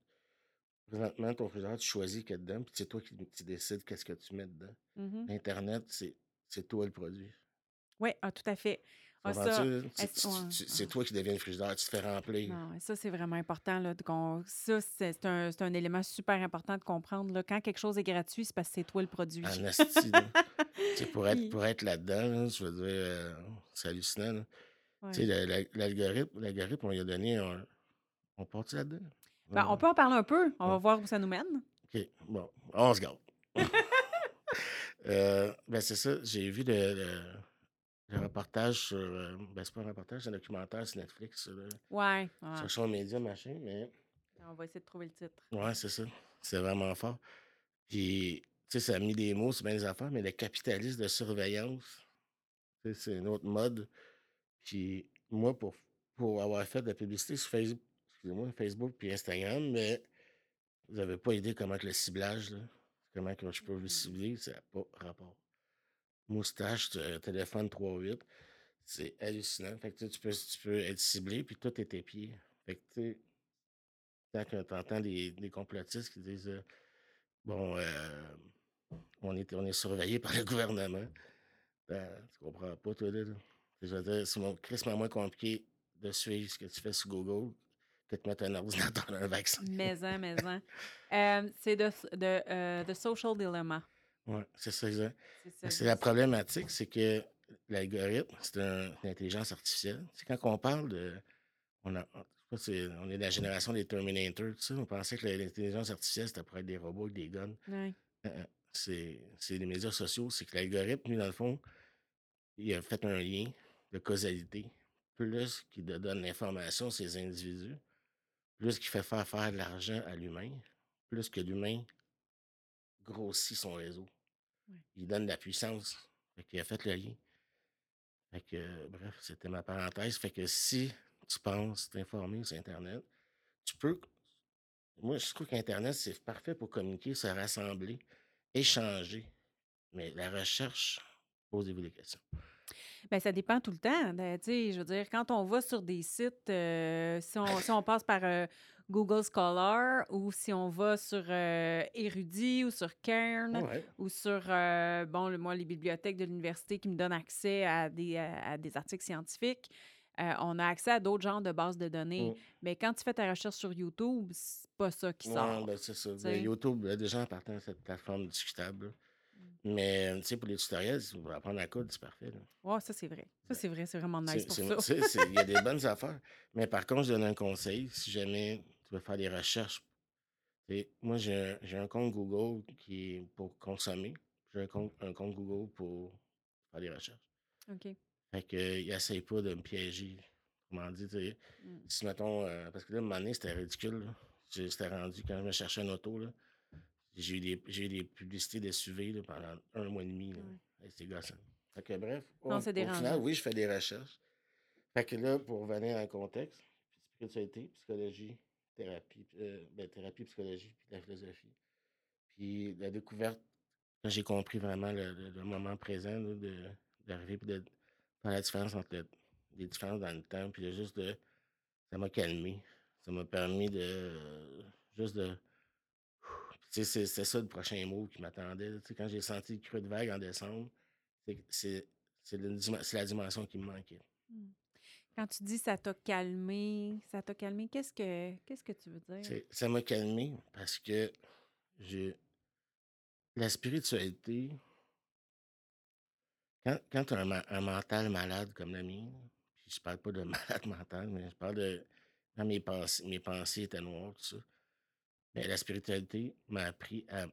présentement, ton frigidaire, tu choisis qu'il y a dedans, puis c'est toi qui, qui décides qu'est-ce que tu mets dedans. Mhm. L'Internet, c'est c'est toi le produit. Oui, ah, tout à fait. Ah. C'est toi qui deviens le frigidaire, tu te fais remplir. Non, ça, c'est vraiment important. Là, de ça, c'est c'est un, c'est un élément super important de comprendre. Là. Quand quelque chose est gratuit, c'est parce que c'est toi le produit. Sais, pour être, pour être là-dedans, là, je veux dire, euh, c'est hallucinant. Ouais. Tu sais, l'algorithme, l'algorithme, on lui a donné un. On part là-dedans? Ben, on peut en parler un peu. On va voir où ça nous mène. OK, bon, on se garde. Euh, ben, c'est ça, j'ai vu le, le- le reportage sur. euh, ben, c'est pas un reportage, c'est un documentaire sur Netflix sur, euh, Ouais. ouais. sur Social Media, machin, mais. On va essayer de trouver le titre. Ouais, c'est ça. C'est vraiment fort. Puis, tu sais, ça a mis des mots sur bien des affaires, mais le capitalisme de surveillance, c'est une autre mode. Puis, moi, pour, pour avoir fait de la publicité sur Facebook, excusez-moi, Facebook puis Instagram, mais vous n'avez pas idée comment que le ciblage, là, comment que je peux vous Mm. cibler, ça n'a pas rapport. Moustache, t- euh, téléphone 3.8, c'est hallucinant. Fait que tu peux, tu peux être ciblé, puis tout est tes pieds. Fait que tu quand tu entends des, des complotistes qui disent euh, Bon, euh, on, est, on est surveillé par le gouvernement, ben, tu comprends pas, toi, là. c'est mon moins compliqué de suivre ce que tu fais sur Google que de mettre un ordinateur dans un vaccin. Maison, maison. Euh, c'est de, de euh, The Social Dilemma. Ouais, c'est ça, exact. C'est la problématique, c'est que l'algorithme, c'est un- une intelligence artificielle. C'est quand on parle de. On, a, on est de la génération des Terminators, tout ça. On pensait que l'intelligence artificielle, c'était pour être des robots avec des guns. Ouais. Euh, euh, C'est les médias sociaux. C'est que l'algorithme, lui, dans le fond, il a fait un lien de causalité. Plus qu'il donne l'information sur ces individus, plus qu'il fait faire faire de l'argent à l'humain, plus que l'humain grossit son réseau. Il donne de la puissance. Fait qu'il a fait le lien. Fait que, euh, bref, c'était ma parenthèse. Fait que si tu penses t'informer sur Internet, tu peux. Moi, je trouve qu'Internet, c'est parfait pour communiquer, se rassembler, échanger. Mais la recherche, posez-vous des questions. Ben, ça dépend tout le temps. sais, je veux dire, quand on va sur des sites, euh, si, on, si on passe par euh, Google Scholar ou si on va sur euh, Érudit ou sur Cairn Ouais. ou sur, euh, bon, le- moi, les bibliothèques de l'université qui me donnent accès à des, à, à des articles scientifiques, euh, on a accès à d'autres genres de bases de données. Mm. Mais quand tu fais ta recherche sur YouTube, c'est pas ça qui sort. ben, c'est ça. Ben, sais. YouTube, là, gens partant de cette plateforme discutable. Mm. Mais, tu sais, pour les tutoriels, si vous voulez apprendre à coudre, c'est parfait. là. Ouais, ça, c'est vrai. Ça, c'est vrai. C'est vraiment nice pour ça. Il y a des bonnes affaires. Mais par contre, je donne un conseil. Si jamais tu veux faire des recherches, moi, j'ai un, compte Google qui est pour consommer. J'ai un compte, un compte Google pour faire des recherches. OK. Fait que, euh, il essaye pas de me piéger. Comment dire, tu sais. Mm. Si, mettons, euh, parce que là, à un moment donné, c'était ridicule. C'était rendu, quand je me cherchais une auto, là, j'ai eu des, eu des publicités de SUV là, pendant un mois et demi. là. Ouais. Hey, C'était gossant. Fait que bref, Non, au- c'est au final, oui, je fais des recherches. Fait que là, pour revenir dans le contexte, spiritualité, psychologie, thérapie, euh, ben, thérapie, psychologie, puis la philosophie. Puis la découverte, quand j'ai compris vraiment le, moment présent d'arriver puis de faire la différence entre le- les différences dans le temps, puis juste de. Ça m'a calmé. Ça m'a permis de. juste de. C'est, ça le prochain mot qui m'attendait. quand j'ai senti le creux de vague en décembre, c'est, la dimension qui me manquait. Mm. Quand tu dis ça t'a calmé, ça t'a calmé, qu'est-ce que qu'est-ce que tu veux dire? Ça m'a calmé parce que j'ai. La spiritualité, quand, quand tu as un, un mental malade comme le mien, puis je parle pas de malade mental, mais je parle de quand mes pensées, mes pensées étaient noires, tout ça. Mais la spiritualité m'a appris à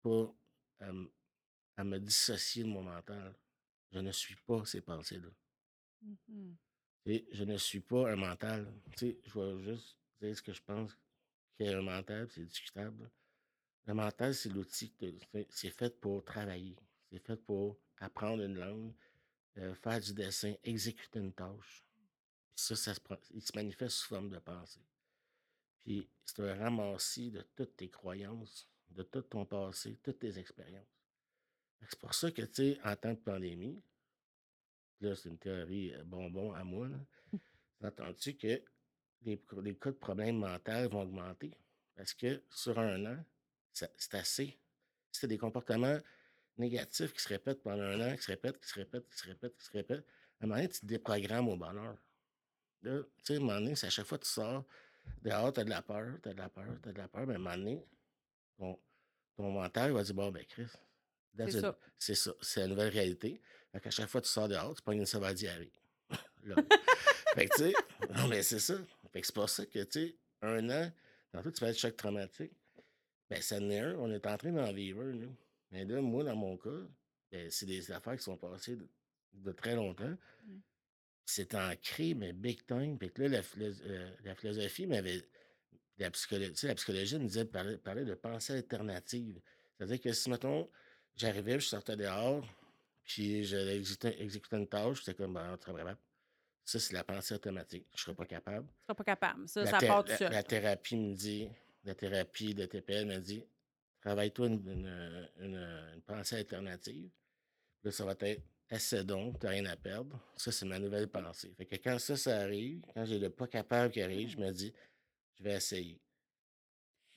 pas à, me dissocier de mon mental. Je ne suis pas ces pensées-là. Mhm. Tu je ne suis pas un mental. Je vais juste dire ce que je pense qu'il y a un mental, c'est discutable. Le mental, c'est l'outil, c'est fait pour travailler. C'est fait pour apprendre une langue, euh, faire du dessin, exécuter une tâche. Ça, ça se, il se manifeste sous forme de pensée. Puis c'est un ramassis de toutes tes croyances, de tout ton passé, toutes tes expériences. C'est pour ça que, tu sais, en temps de pandémie, là, c'est une théorie euh, bonbon à moi, entendu que les, les cas de problèmes mentaux vont augmenter? Parce que sur un an, c'est assez. C'est des comportements négatifs qui se répètent pendant un an, qui se répètent, qui se répètent, qui se répètent, qui se répètent. À un moment donné, tu te déprogrammes au bonheur. Là, tu sais, à un moment donné, c'est à chaque fois que tu sors dehors, tu as de la peur, tu as de la peur, tu as de la peur, mais à un moment donné, ton, ton mental va dire Bon, ben, Chris, C'est ça. c'est ça, c'est la nouvelle réalité. Fait qu'à chaque fois que tu sors dehors, tu pognes une sauvage diarrhée. Là. fait que, tu sais, non, mais c'est ça. Fait que c'est pour ça que, tu sais, un an, tantôt, tu fais le choc traumatique. Ben, ça en est un, on est en train d'en vivre nous. Mais là, moi, dans mon cas, ben, c'est des affaires qui sont passées de, de très longtemps. Mm. C'est ancré, mais big time. Puis là, la, euh, la philosophie m'avait. La psychologie, tu sais, la psychologie me disait parler, parler de pensée alternative. C'est-à-dire que si, mettons, j'arrivais, je sortais dehors, puis j'allais exécuter, exécuter une tâche, c'était comme, ben, très capable. Ça, c'est la pensée automatique. Je ne serais pas capable. Tu seras pas capable. Ça, La, ça part tout la- seul. la thérapie me dit de thérapie, de TPL, m'a dit travaille-toi une, une, une, une pensée alternative. Là, ça va être essaie donc, tu n'as rien à perdre. Ça, c'est ma nouvelle pensée. Fait que quand ça, ça arrive, quand j'ai le pas capable qui arrive, je me dis je vais essayer.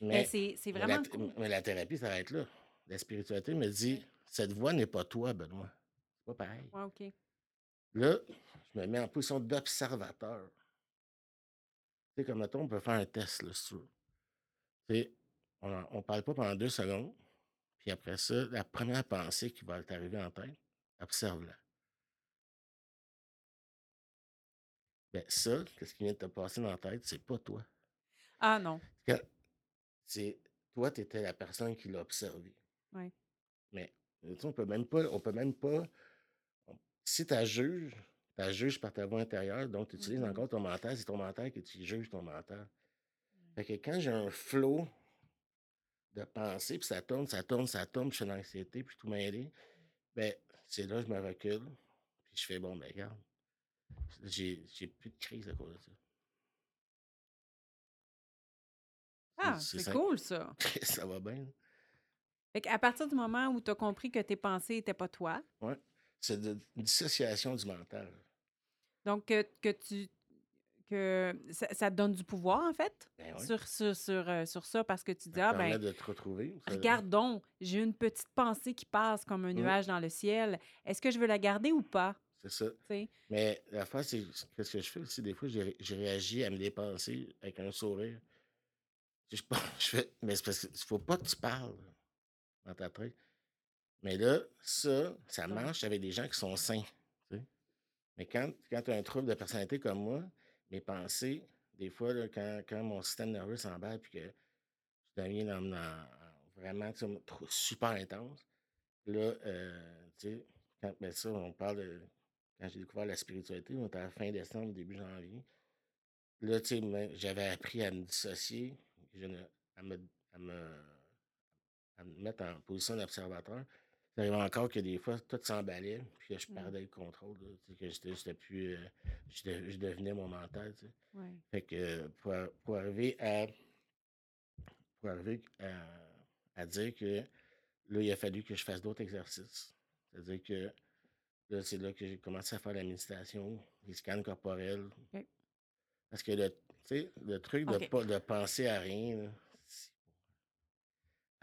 Mais, c'est la, vraiment cool. mais la thérapie s'arrête là. La spiritualité me dit cette voix n'est pas toi, Benoît. C'est pas pareil. Ouais. Là, je me mets en position d'observateur. Tu sais, comme mettons, on peut faire un test, là, si tu veux. Tu sais, on ne parle pas pendant deux secondes, puis après ça, la première pensée qui va t'arriver en tête, observe-la. Ben ça, qu'est-ce qui vient de te passer dans la tête, c'est pas toi. Ah non. C'est toi, tu étais la personne qui l'a observé. Ouais. Mais tu sais, on peut même pas, on peut même pas. on- si tu juges, tu juges par ta voix intérieure, donc tu utilises Mhm. encore ton mental, c'est ton mental que tu juges ton mental. Fait que quand j'ai un flot de pensée, puis ça tourne, ça tourne, ça tourne, puis je suis dans l'anxiété, puis je suis tout mêlé, ben c'est là que je me recule, puis je fais bon, ben regarde, j'ai plus de crise à cause de ça. Ah, c'est cool ça. ça va bien. Fait qu'à partir du moment où tu as compris que tes pensées n'étaient pas toi, Ouais. C'est de une dissociation du mental. donc que, que tu que ça, ça te donne du pouvoir en fait Ben sur, sur, sur, euh, sur ça parce que tu dis Ça ah ben de te retrouver. ça- regarde donc, j'ai une petite pensée qui passe comme un nuage dans le ciel. Est-ce que je veux la garder ou pas? C'est ça. Mais la fois, c'est qu'est-ce que je fais aussi, des fois, j'ai ré- j'ai réagi à mes pensées avec un sourire. Je, je, fais, mais c'est parce qu'il faut pas que tu parles Mais là, ça, ça marche avec des gens qui sont sains. tu sais. Mais quand, quand tu as un trouble de personnalité comme moi, mes pensées, des fois, là, quand, quand mon système nerveux s'emballe puis que je deviens dans, dans- vraiment tu sais, trop- super intense, là, euh, tu sais, quand ben ça, on parle de. Quand j'ai découvert la spiritualité, on était à la fin décembre, début janvier. Là, tu sais, j'avais appris à me dissocier, je ne- à, me, à, me, à me mettre en position d'observateur. Ça arrivait encore que des fois, tout s'emballait, puis que je Mm. perdais le contrôle, là, tu sais, que j'étais j'étais plus. euh, je, de- je devenais mon mental, tu sais. Ouais. Fait que euh, pour, pour arriver à. Pour arriver à, à dire que là, il a fallu que je fasse d'autres exercices. C'est-à-dire que là, c'est là que j'ai commencé à faire la méditation, les scans corporels. Parce que le, tu sais, le truc de Ok. pas de penser à rien, là,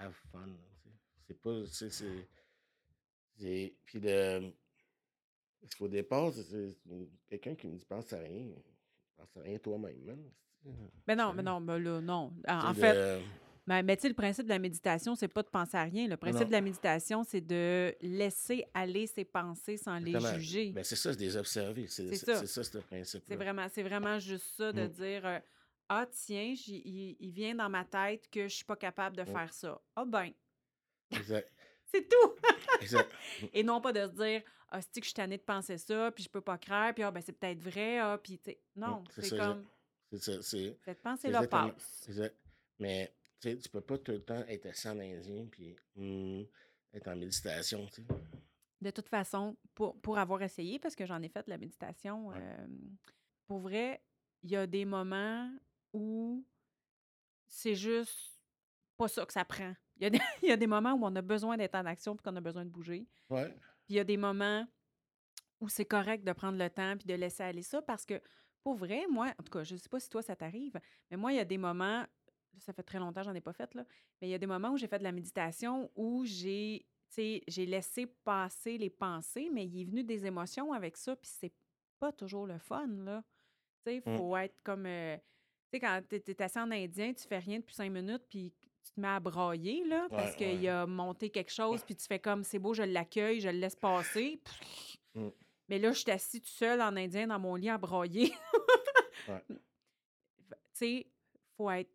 have fun. C'est pas. c'est. Puis le. Parce qu'au départ, c'est- quelqu'un qui me dit pense à rien. Pense à rien toi-même, c'est- Ben non, mais non, ben là, non. En, fait, de- mais, mais tu sais, le principe de la méditation, c'est pas de penser à rien. Le principe non. de la méditation, c'est de laisser aller ses pensées sans les juger. Ben, c'est ça, c'est des observer. C'est ça. c'est ce principe C'est vraiment, vraiment juste ça de Mm. dire euh, Ah, tiens, il, il vient dans ma tête que je suis pas capable de faire ça. Ah, ben, Exact. c'est tout. exact. Et non pas de se dire Ah, c'est que je suis tannée de penser ça, puis je peux pas croire, puis ah, ben, c'est peut-être vrai, ah, puis tu. Non, c'est c'est ça, comme C'est ça. C'est cette pensée-là passe. exact. Mais tu sais, tu peux pas tout le temps être assis en indien puis hum, être en méditation. tu sais. De toute façon, pour, pour avoir essayé, parce que j'en ai fait de la méditation, Ouais. euh, pour vrai, il y a des moments où c'est juste pas ça que ça prend. Il y a des, il y a des moments où on a besoin d'être en action puis qu'on a besoin de bouger. Ouais. Puis il y a des moments où c'est correct de prendre le temps puis de laisser aller ça parce que, pour vrai, moi, en tout cas, je sais pas si toi ça t'arrive, mais moi, il y a des moments, ça fait très longtemps que j'en ai pas fait, là, mais il y a des moments où j'ai fait de la méditation où j'ai, j'ai laissé passer les pensées, mais il est venu des émotions avec ça, puis c'est pas toujours le fun, là. Tu sais, Mm. faut être comme. euh, sais, quand t'es es assis en indien, tu fais rien depuis cinq minutes, puis tu te mets à brailler, là, parce Ouais, qu'il ouais. a monté quelque chose, puis tu fais comme c'est beau, je l'accueille, je le laisse passer. Mm. Mais là, je suis assis tout seul en indien dans mon lit à brailler. Ouais. Tu sais, faut être,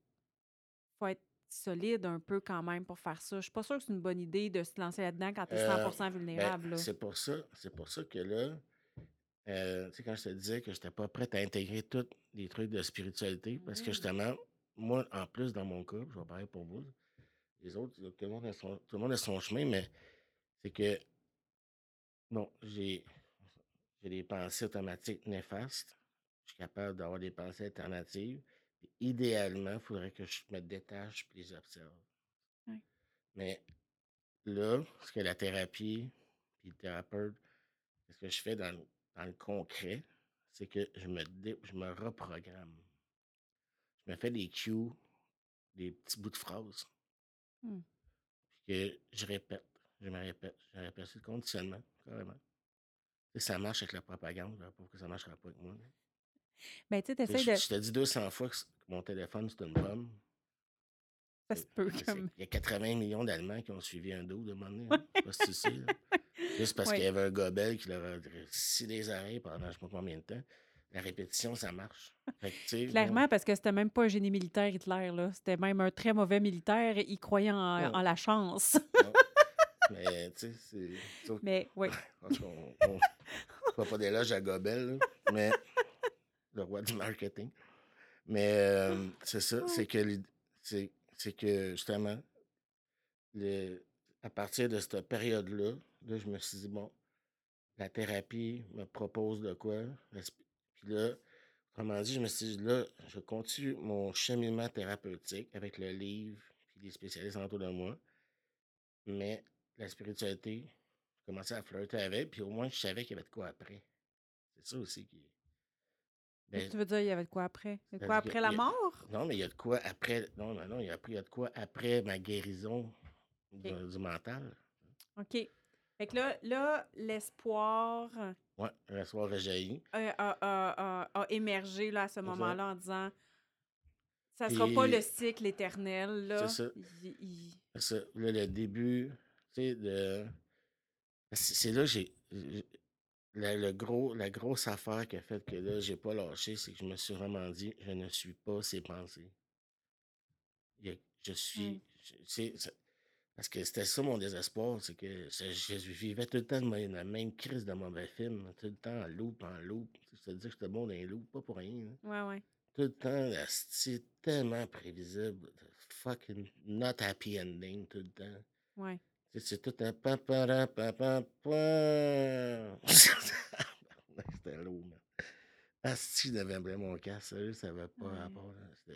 faut être solide un peu quand même pour faire ça. Je suis pas sûre que c'est une bonne idée de se lancer là-dedans quand tu es Euh, 100% vulnérable. Ben, c'est pour ça, c'est pour ça que là, euh, tu sais, quand je te disais que je n'étais pas prête à intégrer tous les trucs de spiritualité, parce que Mhm. justement, moi, en plus, dans mon cas, je vais parler pour vous, les autres, tout le monde a son, tout le monde a son chemin, mais c'est que, bon, j'ai des pensées automatiques néfastes. Je suis capable d'avoir des pensées alternatives. Puis idéalement, il faudrait que je me détache et les observe. Mais là, ce que la thérapie puis le thérapeute, ce que je fais dans, le- dans le concret, c'est que je me, dé- je me reprogramme. Je me fais des cues, des petits bouts de phrases, puis que je répète, je me répète, je me répète. C'est le conditionnement, carrément. Ça marche avec la propagande, là, pourquoi ça ne marchera pas avec moi? Ben, tu sais, Je, de. je te dis 200 fois que que mon téléphone, c'est une pomme. Ça se peut comme. Il y a 80 millions d'Allemands qui ont suivi un dos de donné. hein. Je sais pas si tu sais. là. Juste parce qu'il y avait un gobel qui leur a scié les oreilles pendant je ne sais pas combien de temps. La répétition, ça marche. Clairement, parce que c'était même pas un génie militaire, Hitler, là. C'était même un très mauvais militaire. Il croyait en, Ouais. en la chance. Mais tu sais, c'est. Mais oui. En tout cas, on ne pas d'éloge à Gobel, là, mais le roi du marketing. Mais euh, c'est ça, c'est que, c'est que justement, le, à partir de cette période-là, là, je me suis dit, bon, la thérapie me propose de quoi? Puis là, autrement dit, je me suis dit, là, je continue mon cheminement thérapeutique avec le livre puis les spécialistes autour de moi. Mais la spiritualité, je commençais à flirter avec, puis au moins, je savais qu'il y avait de quoi après. C'est ça aussi qui. Ben, tu veux dire, il y avait de quoi après? Il y a de quoi après la a- mort? non, mais il y a de quoi après. Non, non, non, il y a, il y a de quoi après ma guérison du, du mental. OK. Fait que là, là l'espoir euh, Ouais, un soir rejailli. a, a- a- a- a émergé là, à ce moment-là en disant ça sera pas le cycle éternel. C'est ça. Il-. Là, le début, tu sais, de. C'est là que j'ai. La, le gros, la grosse affaire qui a fait que là, j'ai pas lâché, c'est que je me suis vraiment dit, je ne suis pas ses pensées. A- Je suis. Mm. je- parce que c'était ça mon désespoir, c'est que je, je vivais tout le temps dans la même crise de mauvais film, tout le temps en loop, en loop. Dis que j'étais bon dans les loops, pas pour rien. là. Ouais, ouais. Tout le temps, c'est tellement prévisible. Fucking not happy ending tout le temps. Ouais. C'est tout un pa pa ra pa pa pa. C'était lourd, man. Asti, bien mon casque, sérieux, ça pas Ouais. rapport. là.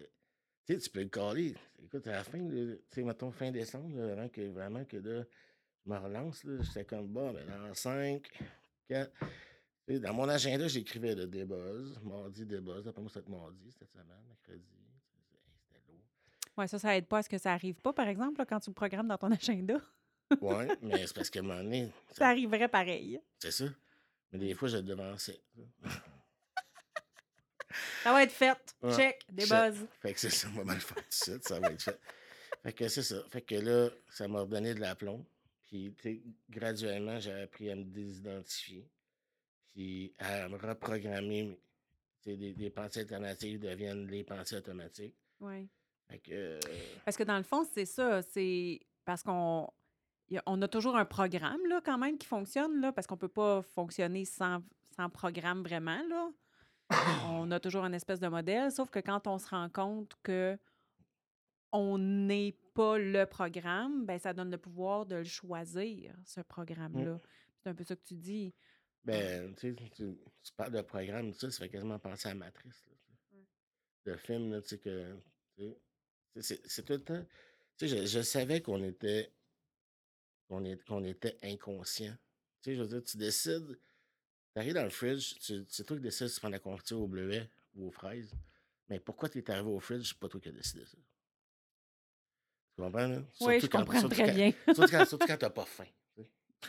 Tu sais, tu peux le caler. Écoute, à la fin, tu sais, mettons fin décembre, là, avant que vraiment que là, je me relance, là, j'étais comme bon, mais dans 5, 4. Dans mon agenda, j'écrivais le débuzz, mardi débuzz, après moi, c'était mardi, cette semaine, mercredi. C'était lourd. Ouais, ça, ça aide pas à ce que ça arrive pas, par exemple, là, quand tu le programmes dans ton agenda. Ouais, mais c'est parce qu'à un moment donné, Ça ça- arriverait pareil. c'est ça. Mais des fois, je devançais. Ça va être fait. Ouais, Check. Des buzz. Fait que c'est ça, on va mal faire tout de suite, ça va être fait. Fait que c'est ça. Fait que là, ça m'a redonné de l'aplomb. Puis, graduellement, j'ai appris à me désidentifier. Puis à me reprogrammer. des, des pensées alternatives deviennent les pensées automatiques. Ouais. Fait que. euh, Parce que dans le fond, c'est ça. C'est parce qu'on on a toujours un programme, là, quand même, qui fonctionne, là, parce qu'on peut pas fonctionner sans, sans programme vraiment, là. On a toujours une espèce de modèle, sauf que quand on se rend compte que on n'est pas le programme, ben ça donne le pouvoir de le choisir, ce programme-là. C'est un peu ça que tu dis. Ben, tu sais, tu, tu parles de programme, ça, ça fait quasiment penser à Matrice. Là. Le film, là, tu sais, que. tu sais, C'est tout le temps. Tu sais, je, je savais qu'on était. qu'on était inconscient. Tu sais, je veux dire, tu décides. Tu arrives dans le fridge, tu- c'est toi qui décides si tu prends la confiture au bleuet ou aux fraises. Mais pourquoi tu es arrivé au fridge, c'est pas toi qui as décidé ça? Tu comprends, là? Oui, je Surtout quand- comprends surtout très quand- bien. Surtout quand, t'as pas faim.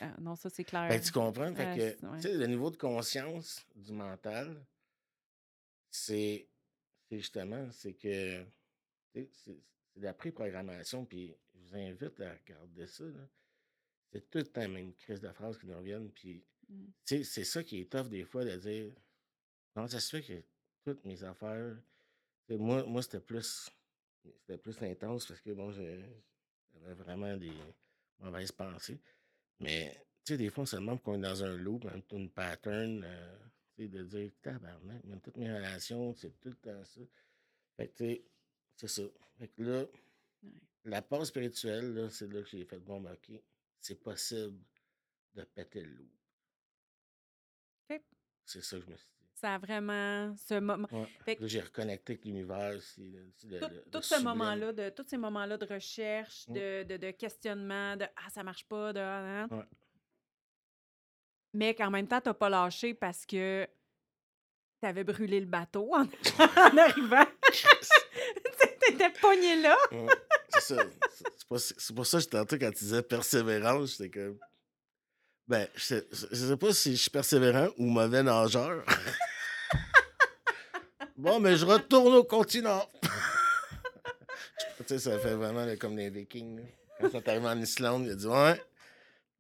Ah, non, ça, c'est clair. Que tu comprends? Fait Ouais, que, ouais. le niveau de conscience du mental, c'est c'est justement, c'est que, c'est de la préprogrammation, puis je vous invite à regarder ça. C'est tout le temps la même crise de phrases qui nous reviennent, puis, Mm. c'est ça qui est tough des fois de dire, comment ça se fait que toutes mes affaires, moi, moi c'était plus, c'était plus intense parce que, bon, j'avais vraiment des mauvaises pensées. Mais, tu sais, des fois, on se demande qu'on est dans un loop, un- une pattern, euh, tu sais, de dire, tabarnak, même toutes mes relations, c'est tout le temps ça. Fait que, tu sais, c'est ça. Fait que là, Ouais. la pause spirituelle, c'est là que j'ai fait, bon, ben, OK, c'est possible de péter le loop. C'est ça que je me suis dit. Ça a vraiment ce moment. Ouais. Que j'ai reconnecté avec l'univers. tout, le- le tout ce moment-là, de tous ces moments-là de recherche, Mm. de, de, de questionnement, de ah ça marche pas, de ah. Ouais. mais qu'en même temps t'as pas lâché parce que t'avais brûlé le bateau en, en arrivant. T'étais pogné là. C'est ça. C'est pour ça que tantôt, quand tu disais persévérance, j'étais comme. Ben, je sais, je sais pas si je suis persévérant ou mauvais nageur. bon, mais je retourne au continent. tu sais, ça fait vraiment là, comme les Vikings. là. Quand sont arrivés en Islande, il a dit Ouais,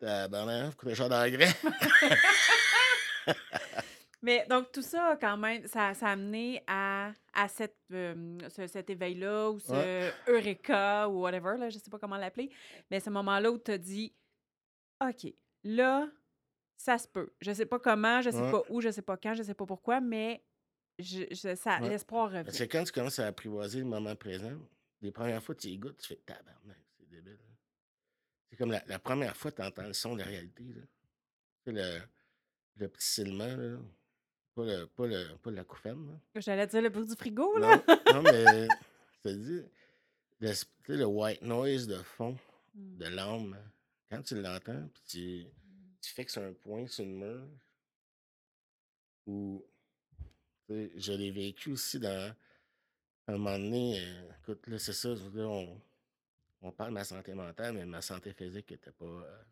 tabarnak, faut coûter cher d'engrais. Mais donc, tout ça, quand même, ça, ça a amené à, à cette, euh, ce- cet éveil-là ou ce Ouais. Eureka ou whatever, là, je sais pas comment l'appeler. Mais ce moment-là où tu as dit OK, là, ça se peut. Je sais pas comment, je sais Ouais. pas où, je sais pas quand, je sais pas pourquoi, mais je, je- ça, Ouais. l'espoir Parce revient. que quand tu commences à apprivoiser le moment présent, les premières fois, tu y goûtes, tu fais tabarnak, c'est débile. hein. C'est comme la, la première fois que tu entends le son de la réalité. Là. Le, le petit silement, là. Pas, le, pas, le, pas la couffaine. J'allais dire le bruit du frigo, là. Non, non, mais je te dis, le, tu sais, le white noise de fond Mm. de l'âme, quand tu l'entends, puis tu, tu fixes un point sur le mur, ou je l'ai vécu aussi dans un moment donné, euh, écoute, là, c'est ça, là, on, on parle de ma santé mentale, mais ma santé physique était pas euh,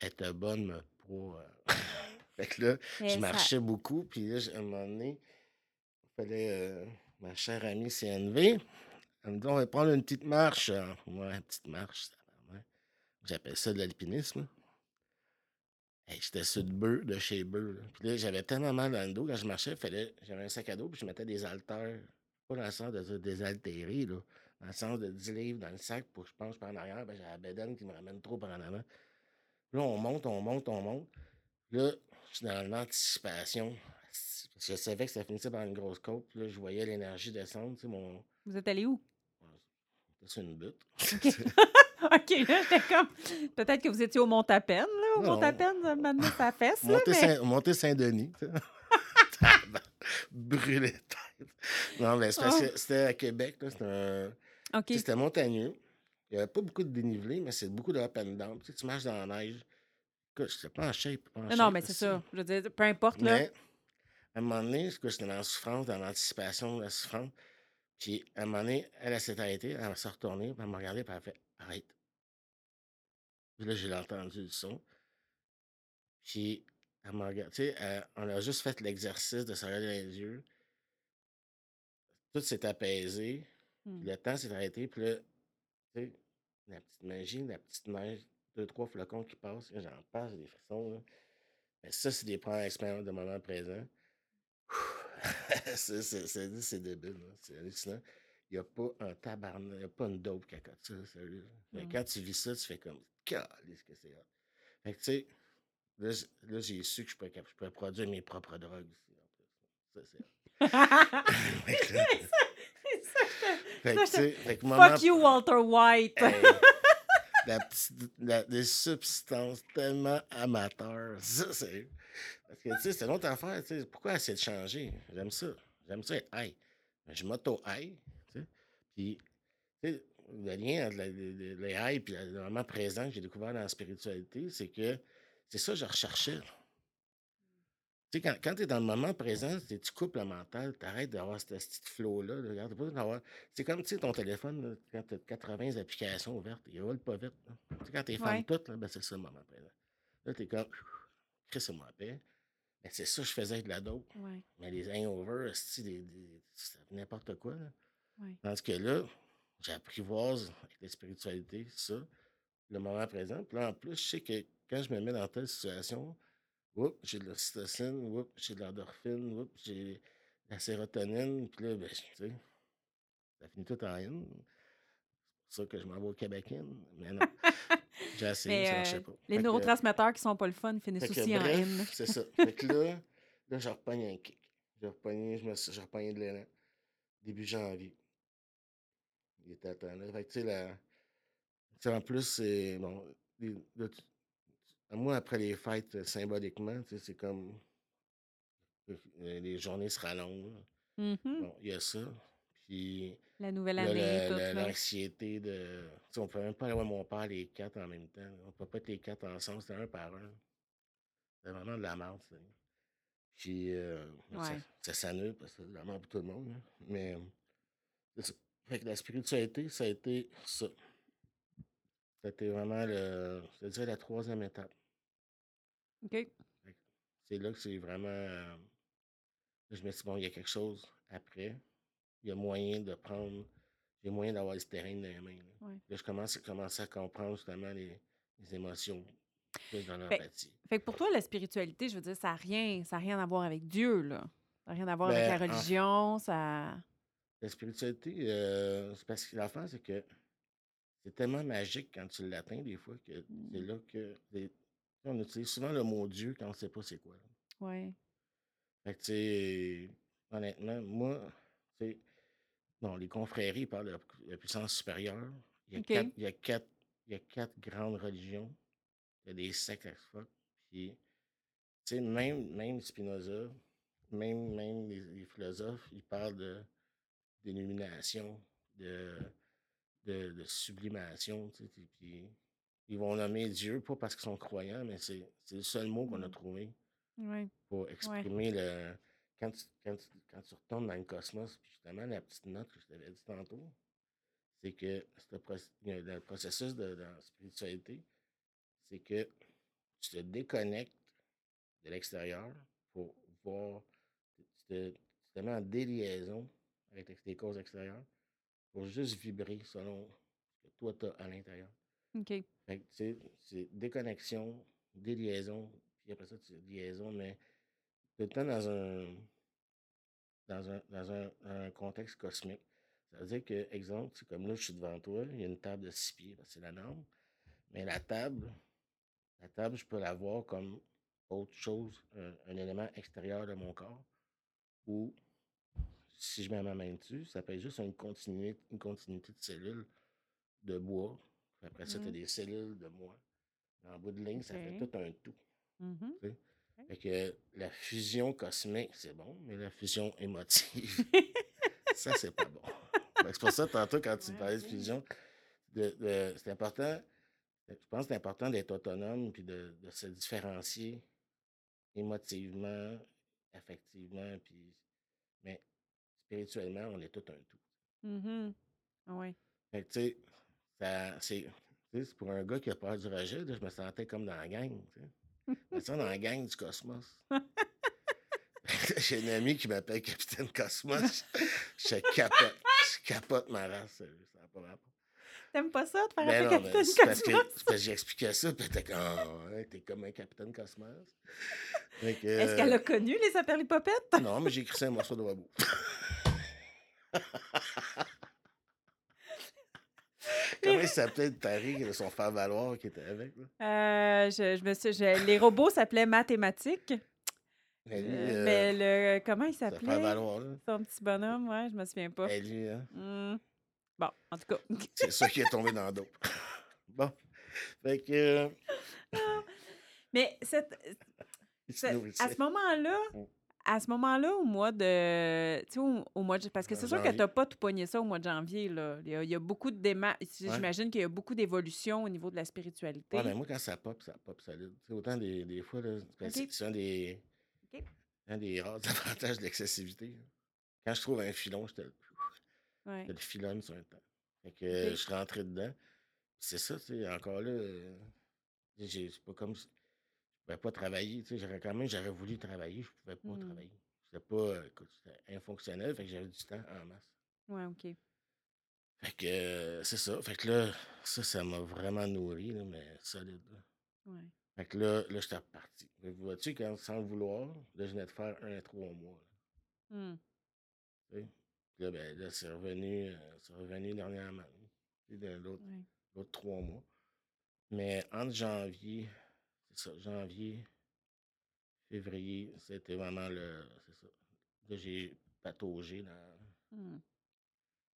était bonne, mais pas. euh, fait que là, Mais je ça- marchais beaucoup, puis là, à un moment donné, il fallait. ma chère amie CNV, elle me dit on va prendre une petite marche. Euh, Ouais, une petite marche, tabarnak. J'appelle ça de l'alpinisme. Hey, J'étais sur le bœuf de chez Bœuf. Puis là, j'avais tellement mal dans le dos quand je marchais, fallait, j'avais un sac à dos, puis je mettais des haltères. Pas dans le sens de désaltérer, là. Dans le sens de 10 livres dans le sac pour que je penche par en arrière. Ben, j'ai la bédaine qui me ramène trop par en avant. Là, on monte, on monte, on monte. Là, je suis dans l'anticipation. Je savais que ça finissait par une grosse côte. Là, je voyais l'énergie descendre. Tu sais, mon. Vous êtes allé où? C'est une butte. OK, là, j'étais comme. Peut-être que vous étiez au Mont-à-Peine, là. Au. Mont-à-Peine, maintenant, sa fesse. Monter Saint-Denis. Brûler tête. Non, mais c'est parce Oh. que c'était à Québec. là, C'était un. Montagneux. Il n'y avait pas beaucoup de dénivelé, mais c'est beaucoup de up and down. Tu, sais, tu marches dans la neige. Écoute, je pas en shape. pas en Non, shape, non, mais c'est ça. Je veux dire, peu importe, là. Mais à un moment donné, j'étais dans la souffrance, dans l'anticipation de la souffrance. Puis à un moment donné, elle, elle s'est arrêtée, elle s'est retournée, puis elle m'a regardé, puis elle a fait Arrête. Puis là, j'ai entendu le son. Puis elle m'a regardé. On a juste fait l'exercice de se regarder dans les yeux. Tout s'est apaisé. Hmm. Le temps s'est arrêté. Puis là, tu sais, la petite magie, la petite neige, deux, trois flocons qui passent. J'en passe des frissons. Là. Mais ça, c'est des premières expériences de moment présent. c'est, débile. là. C'est hallucinant. Il n'y a pas un tabarnak, il n'y a pas une dope qui accote ça, sérieux. Mm. Quand tu vis ça, tu fais comme, qu'est-ce que c'est hot. Fait que tu sais, là, j'ai su que je pourrais, cap- je produire mes propres drogues aussi. en plus. Ça, c'est hot. Fait que là- fait que, moment- Fuck you, Walter White. Hey, la petite- la- des substances tellement amateurs. Ça, c'est. Parce que, tu sais, c'est une autre affaire. tu sais, Pourquoi essayer de changer? J'aime ça. J'aime ça être high. Mais je m'auto-high. Puis, le lien entre les high et le moment présent que j'ai découvert dans la spiritualité, c'est que c'est ça que je recherchais. Tu sais, quand, quand tu es dans le moment présent, tu coupes le mental, tu arrêtes d'avoir ce petit flow-là. là, C'est comme tu sais, ton téléphone, là, quand tu as 80 applications ouvertes, il roule pas vite. là. Tu quand tu Ouais. toutes, ben, c'est ça le moment présent. Là, tu es comme, Chris, c'est moi paix. Ben, c'est ça que je faisais avec de la dope. Ouais, Mais les hangovers, des, des- c'est n'importe quoi. Là. Tandis que là, j'apprivoise avec la spiritualité, ça, le moment présent. Puis là, en plus, je sais que quand je me mets dans telle situation, j'ai de l'ocytocine, j'ai de l'endorphine, j'ai de la sérotonine. Puis là, ben, tu sais, ça finit tout en une. C'est pour ça que je m'en vais au Québec. Mais non, j'ai essayé, ça euh, marchait pas. les Fait que- neurotransmetteurs qui sont pas le fun finissent aussi en haine. C'est ça. Fait que là, là, j'ai repogné un kick. J'ai repogné, je me j'ai repogné de l'élan. Début janvier. Il était là. Fait que tu sais, la... en plus, c'est. Bon, tu- moi, après les fêtes, euh, symboliquement, c'est comme. euh, les journées se rallongent. Mhm. Bon, il y a ça. Puis La nouvelle année, le- le- l'anxiété de. Tu sais, on peut même pas aller voir mon père les quatre en même temps. On peut pas être les quatre ensemble, c'était un par un. C'était vraiment de la merde, ça. Puis euh, ça- Ouais. ça s'annule parce que c'est de la merde pour tout le monde. là. Mais c'est. Fait que la spiritualité, ça a été ça. Ça a été vraiment le. Je dirais la troisième étape. OK. C'est là que c'est vraiment. euh, je me suis dit, bon, il y a quelque chose après. Il y a moyen de prendre. Il y a moyen d'avoir ce terrain dans les mains. Là, Ouais. Là, je commence, commence à comprendre justement les, les émotions. dans l'empathie. Fait que pour toi, la spiritualité, je veux dire, ça n'a rien, ça a rien à voir avec Dieu, là. Ça n'a rien à voir Ben, avec la en- religion, ça... La spiritualité, euh, c'est parce que l'affaire, c'est que c'est tellement magique quand tu l'atteins, des fois, que c'est Mm. là que. les- on utilise souvent le mot Dieu quand on ne sait pas c'est quoi. Ouais. Fait que, tu sais, honnêtement, moi, tu sais, bon, les confréries parlent de la, puissance supérieure. Il y, a quatre, il, y a quatre, il y a quatre grandes religions. Il y a des sectes à fuck. Puis, tu sais, même, même Spinoza, même, même les, les philosophes, ils parlent de d'illumination, de, de, de sublimation, tu sais, puis- ils vont nommer Dieu, pas parce qu'ils sont croyants, mais c'est c'est le seul mot qu'on a Mm. trouvé pour exprimer le. Quand tu, quand, tu, quand tu retournes dans le cosmos, puis justement, la petite note que je t'avais dit tantôt, c'est que le processus de, la spiritualité, c'est que tu te déconnectes de l'extérieur pour voir, tu te, tu te mets en déliaison avec les- causes extérieures pour juste vibrer selon ce que toi tu as à l'intérieur. OK. Fait que, tu sais, c'est déconnexion, déliaison, puis après ça, tu liaison, mais tout le temps dans un, dans un, dans un, un contexte cosmique. Ça veut dire que, exemple, c'est comme là, je suis devant toi, il y a une table de six pieds, c'est la norme, mais la table, la table, je peux la voir comme autre chose, un, un élément extérieur de mon corps, ou si je mets ma main dessus, ça peut être juste une continuité, une continuité de cellules de bois. Après ça, tu as Mhm. des cellules de moi. En bout de ligne, ça fait tout un tout. Tu sais. Fait que la fusion cosmique, c'est bon, mais la fusion émotive, ça, c'est pas bon. C'est pour ça, tantôt, quand tu Ouais, parlais de fusion, de, de- c'est important, je pense que c'est important d'être autonome puis de, de se différencier émotivement, affectivement, puis, mais spirituellement, on est tout un tout. Mhm. Ah que, tu sais, ça, c'est, c'est pour un gars qui a peur du rejet, là, je me sentais comme dans la gang. Je me sens dans la gang du cosmos. J'ai un ami qui m'appelle Capitaine Cosmos. Je capote. Je capote ma race. Ça n'a pas rapport. T'aimes pas ça, de faire Ben appeler non, Capitaine c'est parce que, Cosmos? c'est parce que j'expliquais ça, puis t'es comme, Ah, t'es comme un Capitaine Cosmos. Est-ce qu'elle a connu les aperlipopettes? Non, mais j'ai écrit ça un morceau de robot. Comment il s'appelait le de son faire valoir qui était avec? Là? Euh, je, je me suis, je- les robots s'appelaient mathématiques. Mais lui, Euh, euh, mais le, comment il s'appelait? Son petit bonhomme, ouais, je me souviens pas. Et lui, hein, Hmm. Bon, en tout cas. c'est ça qui est tombé dans l'eau. bon. Fait que. euh, Mais cette, il se ce- à ce moment-là, Mm. À ce moment-là, au mois de. Tu sais, au, au mois de. Parce que c'est sûr que tu pas tout pogné ça au mois de janvier, là. Il y a, il y a beaucoup de démarches. Ouais. J'imagine qu'il y a beaucoup d'évolution au niveau de la spiritualité. Ouais, mais moi, quand ça pop, ça pop solide. Tu sais, autant des, des fois, là, c'est un des, Ok. un des rares avantages de. Quand je trouve un filon, je te, le- Ouais. je te le filonne sur un temps. Fait que euh, je suis rentré dedans. C'est ça, tu sais, encore là, euh, j'ai- c'est pas comme pouvais pas travailler. Tu sais, j'aurais quand même, j'aurais voulu travailler, je pouvais pas Hmm. travailler. C'était pas, écoute, c'était infonctionnel, fait que j'avais du temps en masse. Ouais, OK. Fait que euh, c'est ça. Fait que là, ça, ça m'a vraiment nourri, là, mais solide. là. Ouais. Fait que là, là j'étais reparti. Que Vois-tu, quand, sans le vouloir, là, je venais de faire un à trois mois. là, tu sais? Puis là, ben, là, c'est revenu, euh, c'est revenu dernièrement. L'autre Ouais. l'autre trois mois. Mais entre janvier, ça, janvier, février, c'était vraiment le. C'est ça. Là, j'ai pataugé dans. Hmm.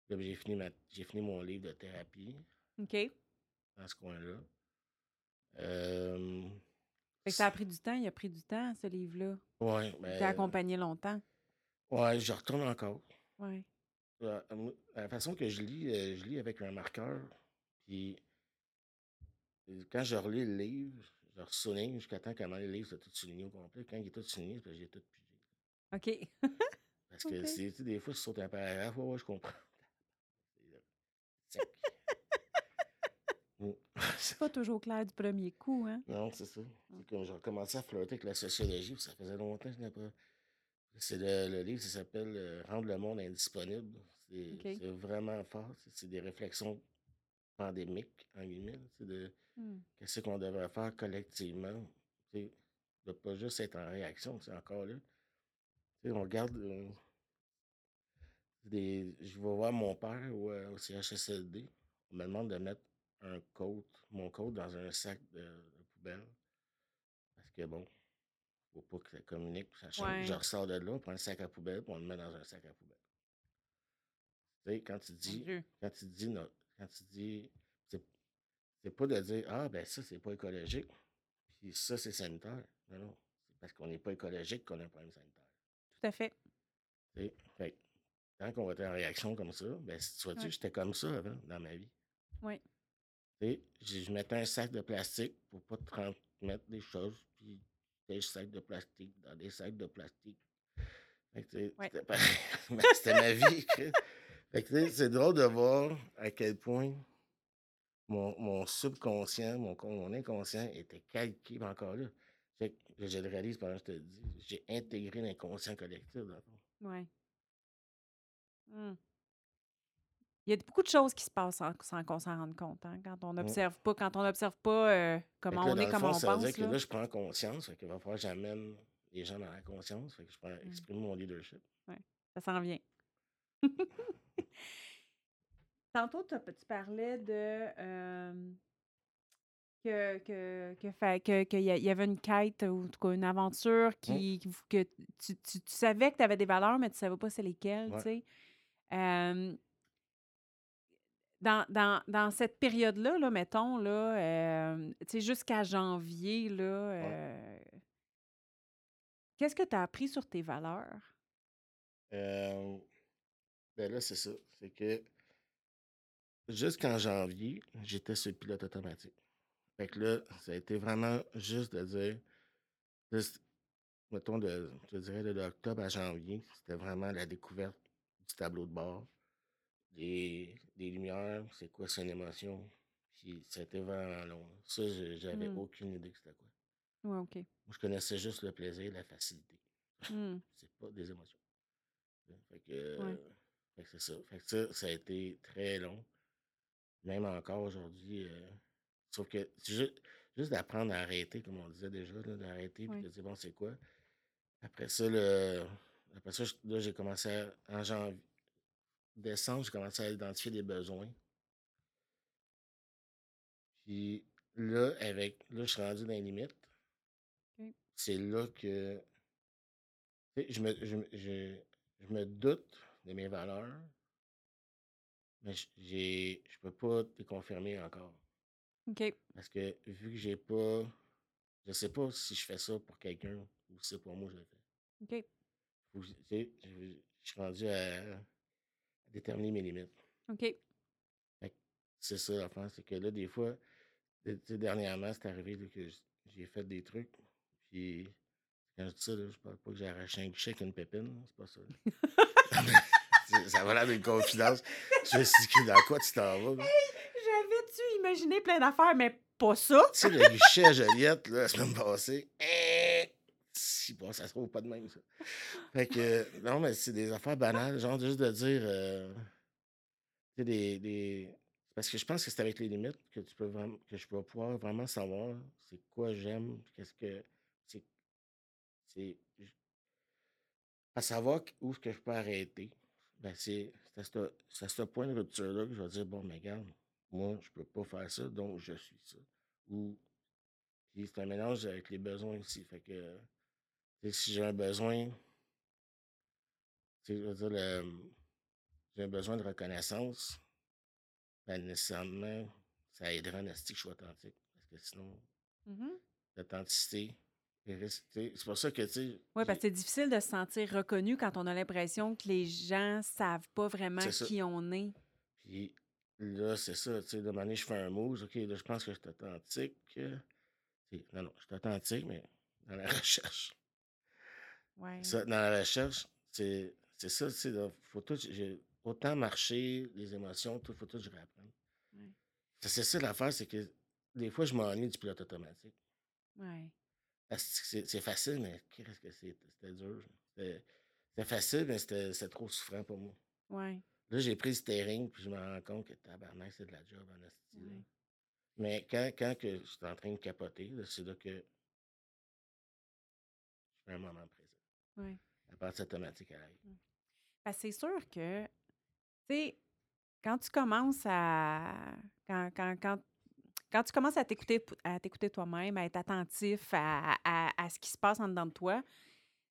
Là, j'ai fini, ma- j'ai fini mon livre de thérapie OK. dans ce coin-là. Euh, Fait que ça a pris du temps, il a pris du temps, ce livre-là. T'a ben, accompagné longtemps. ouais, je retourne encore. Euh, moi, La façon que je lis, euh, je lis avec un marqueur. Puis quand je relis le livre, je le souligne jusqu'à temps que le livre soit tout souligné au complet. Quand il est tout souligné, c'est parce que j'ai tout pigé. OK. Parce que Ok. c'est, tu sais, des fois, je saute un paragraphe, ouais, ouais, je comprends. C'est, pas toujours clair du premier coup, hein? non, c'est ça. C'est comme j'ai recommencé à flirter avec la sociologie, puis ça faisait longtemps que je n'ai pas. C'est le, le livre, ça s'appelle euh, Rendre le monde indisponible. C'est, vraiment fort. C'est, c'est des réflexions pandémiques, en guillemets. C'est de Hmm. qu'est-ce qu'on devrait faire collectivement. tu sais, De pas juste être en réaction, c'est encore là. Tu sais, on regarde. euh, des, je vais voir mon père au, euh, au CHSLD. On me demande de mettre un coat, mon coat dans un sac de, de poubelle. Parce que bon, faut pas que ça communique, que ça. Ouais. Je ressors de là, on prend un sac à poubelle, puis on le met dans un sac à poubelle. Tu sais, quand tu dis, quand tu dis, non, quand tu dis, c'est, pas de dire, ah, ben ça, c'est pas écologique, puis ça, c'est sanitaire. Non, non. C'est parce qu'on n'est pas écologique qu'on a un problème sanitaire. Tout à fait. Tu sais, fait que quand on va être en réaction comme ça, ben, si tu vois-tu, Ouais. j'étais comme ça avant, dans ma vie. Oui. Sais, je mettais un sac de plastique pour pas transmettre des choses, puis des sacs de plastique dans des sacs de plastique. Ouais. Ben, c'était ma vie. C'est drôle de voir à quel point mon, mon subconscient, mon, con- mon inconscient était calqué mais encore là. Je le réalise pendant que je te dis. J'ai intégré l'inconscient collectif. dans. Oui. Hmm. Il y a beaucoup de choses qui se passent sans, sans qu'on s'en rende compte. hein, quand on n'observe pas, quand on n'observe pas euh, comment là, on est, comment fond, on ça veut pense. dire que là. là, je prends conscience. Qu'il va falloir que j'amène les gens dans la conscience. Fait que je prends, Mm. exprime mon leadership. Ça s'en vient. Tantôt, tu parlais de euh, que, que, que, que- qu'il y avait une quête ou en tout cas une aventure qui, que tu, tu- tu savais que tu avais des valeurs, mais tu savais pas c'est lesquelles, tu sais. Euh, dans, dans, dans cette période-là, là, mettons, là, euh, jusqu'à janvier, là, euh, qu'est-ce que tu as appris sur tes valeurs? Euh, ben là, c'est ça. C'est que jusqu'en janvier, j'étais sur le pilote automatique. Fait que là, ça a été vraiment juste de dire, mettons, de, je dirais de l'octobre à janvier, c'était vraiment la découverte du tableau de bord, des, des lumières, c'est quoi, c'est une émotion. Puis c'était vraiment long. Ça, j'avais Mm. aucune idée que c'était quoi. Ouais, OK. Moi, je connaissais juste le plaisir, la facilité. Hmm. C'est pas des émotions. Fait que, Ouais. euh, fait que c'est ça. Fait que ça, ça a été très long. Même encore aujourd'hui. euh, sauf que c'est juste, juste d'apprendre à arrêter, comme on disait déjà, là, d'arrêter puis Oui. de dire bon, c'est quoi? Après ça, le, après ça, je- là, j'ai commencé à, en janvier, décembre, j'ai commencé à identifier des besoins. Puis là, avec, là, je suis rendu dans les limites. Ok. C'est là que tu sais, je me, je, me- je, je me doute de mes valeurs, mais j'ai, je peux pas te confirmer encore. OK. Parce que vu que j'ai pas, je sais pas si je fais ça pour quelqu'un ou si c'est pour moi que je le fais. OK. Faut que je, tu sais, je, je suis rendu à, à déterminer mes limites. OK. C'est ça l'affaire, c'est que là, des fois, tu sais, dernièrement, c'est arrivé là, que j'ai fait des trucs, puis quand je dis ça, là, je parle pas que j'ai arraché un guichet avec une pépine, c'est pas ça. là. Ça va l'air d'une confidence. Je me suis dit, dans quoi tu t'en vas? là? J'avais-tu imaginé plein d'affaires, mais pas ça? Tu sais, le guichet à Joliette, là, la semaine passée, eh, si, bon, ça se trouve pas de même, ça. Fait que, non, mais c'est des affaires banales, genre juste de dire, euh, tu sais, des, des- Parce que je pense que c'est avec les limites que tu peux vraiment, que je peux pouvoir vraiment savoir c'est quoi j'aime, qu'est-ce que, c'est, c'est, à savoir où est-ce que je peux arrêter. Ben, c'est à ce- point de rupture-là que je vais dire, bon, mais regarde, moi, je peux pas faire ça, donc je suis ça. Ou, puis c'est un mélange avec les besoins aussi. Fait que, si j'ai un besoin, je veux dire, j'ai un besoin de reconnaissance, ben, nécessairement, ça aidera à ce que je sois authentique. Parce que sinon, Mhm. d'authenticité. C'est pour ça que, tu sais... Oui, parce que c'est difficile de se sentir reconnu quand on a l'impression que les gens savent pas vraiment qui on est. Puis là, c'est ça, tu sais, de manière, je fais un move, OK, là, je pense que je suis authentique. Non, non, je suis authentique, mais dans la recherche. Ouais. dans la recherche, c'est ça, tu sais, faut tout, autant marché, les émotions, tout, faut tout que je réapprenne. C'est ça l'affaire, c'est que des fois, je m'ennuie du pilote automatique. Ouais. C'est facile, mais qu'est-ce que c'était dur. C'était facile, mais c'était trop souffrant pour moi. Ouais. Là, j'ai pris le steering, puis je me rends compte que tabarnak, c'est de la job en asti. Mais quand, quand que je suis en train de capoter, c'est là que je fais un moment présent. Oui. La partie automatique arrive. Mmh. Ben, c'est sûr que, tu sais, quand tu commences à. Quand, quand, quand quand tu commences à t'écouter, à t'écouter toi-même, à être attentif à, à, ce qui se passe en dedans de toi,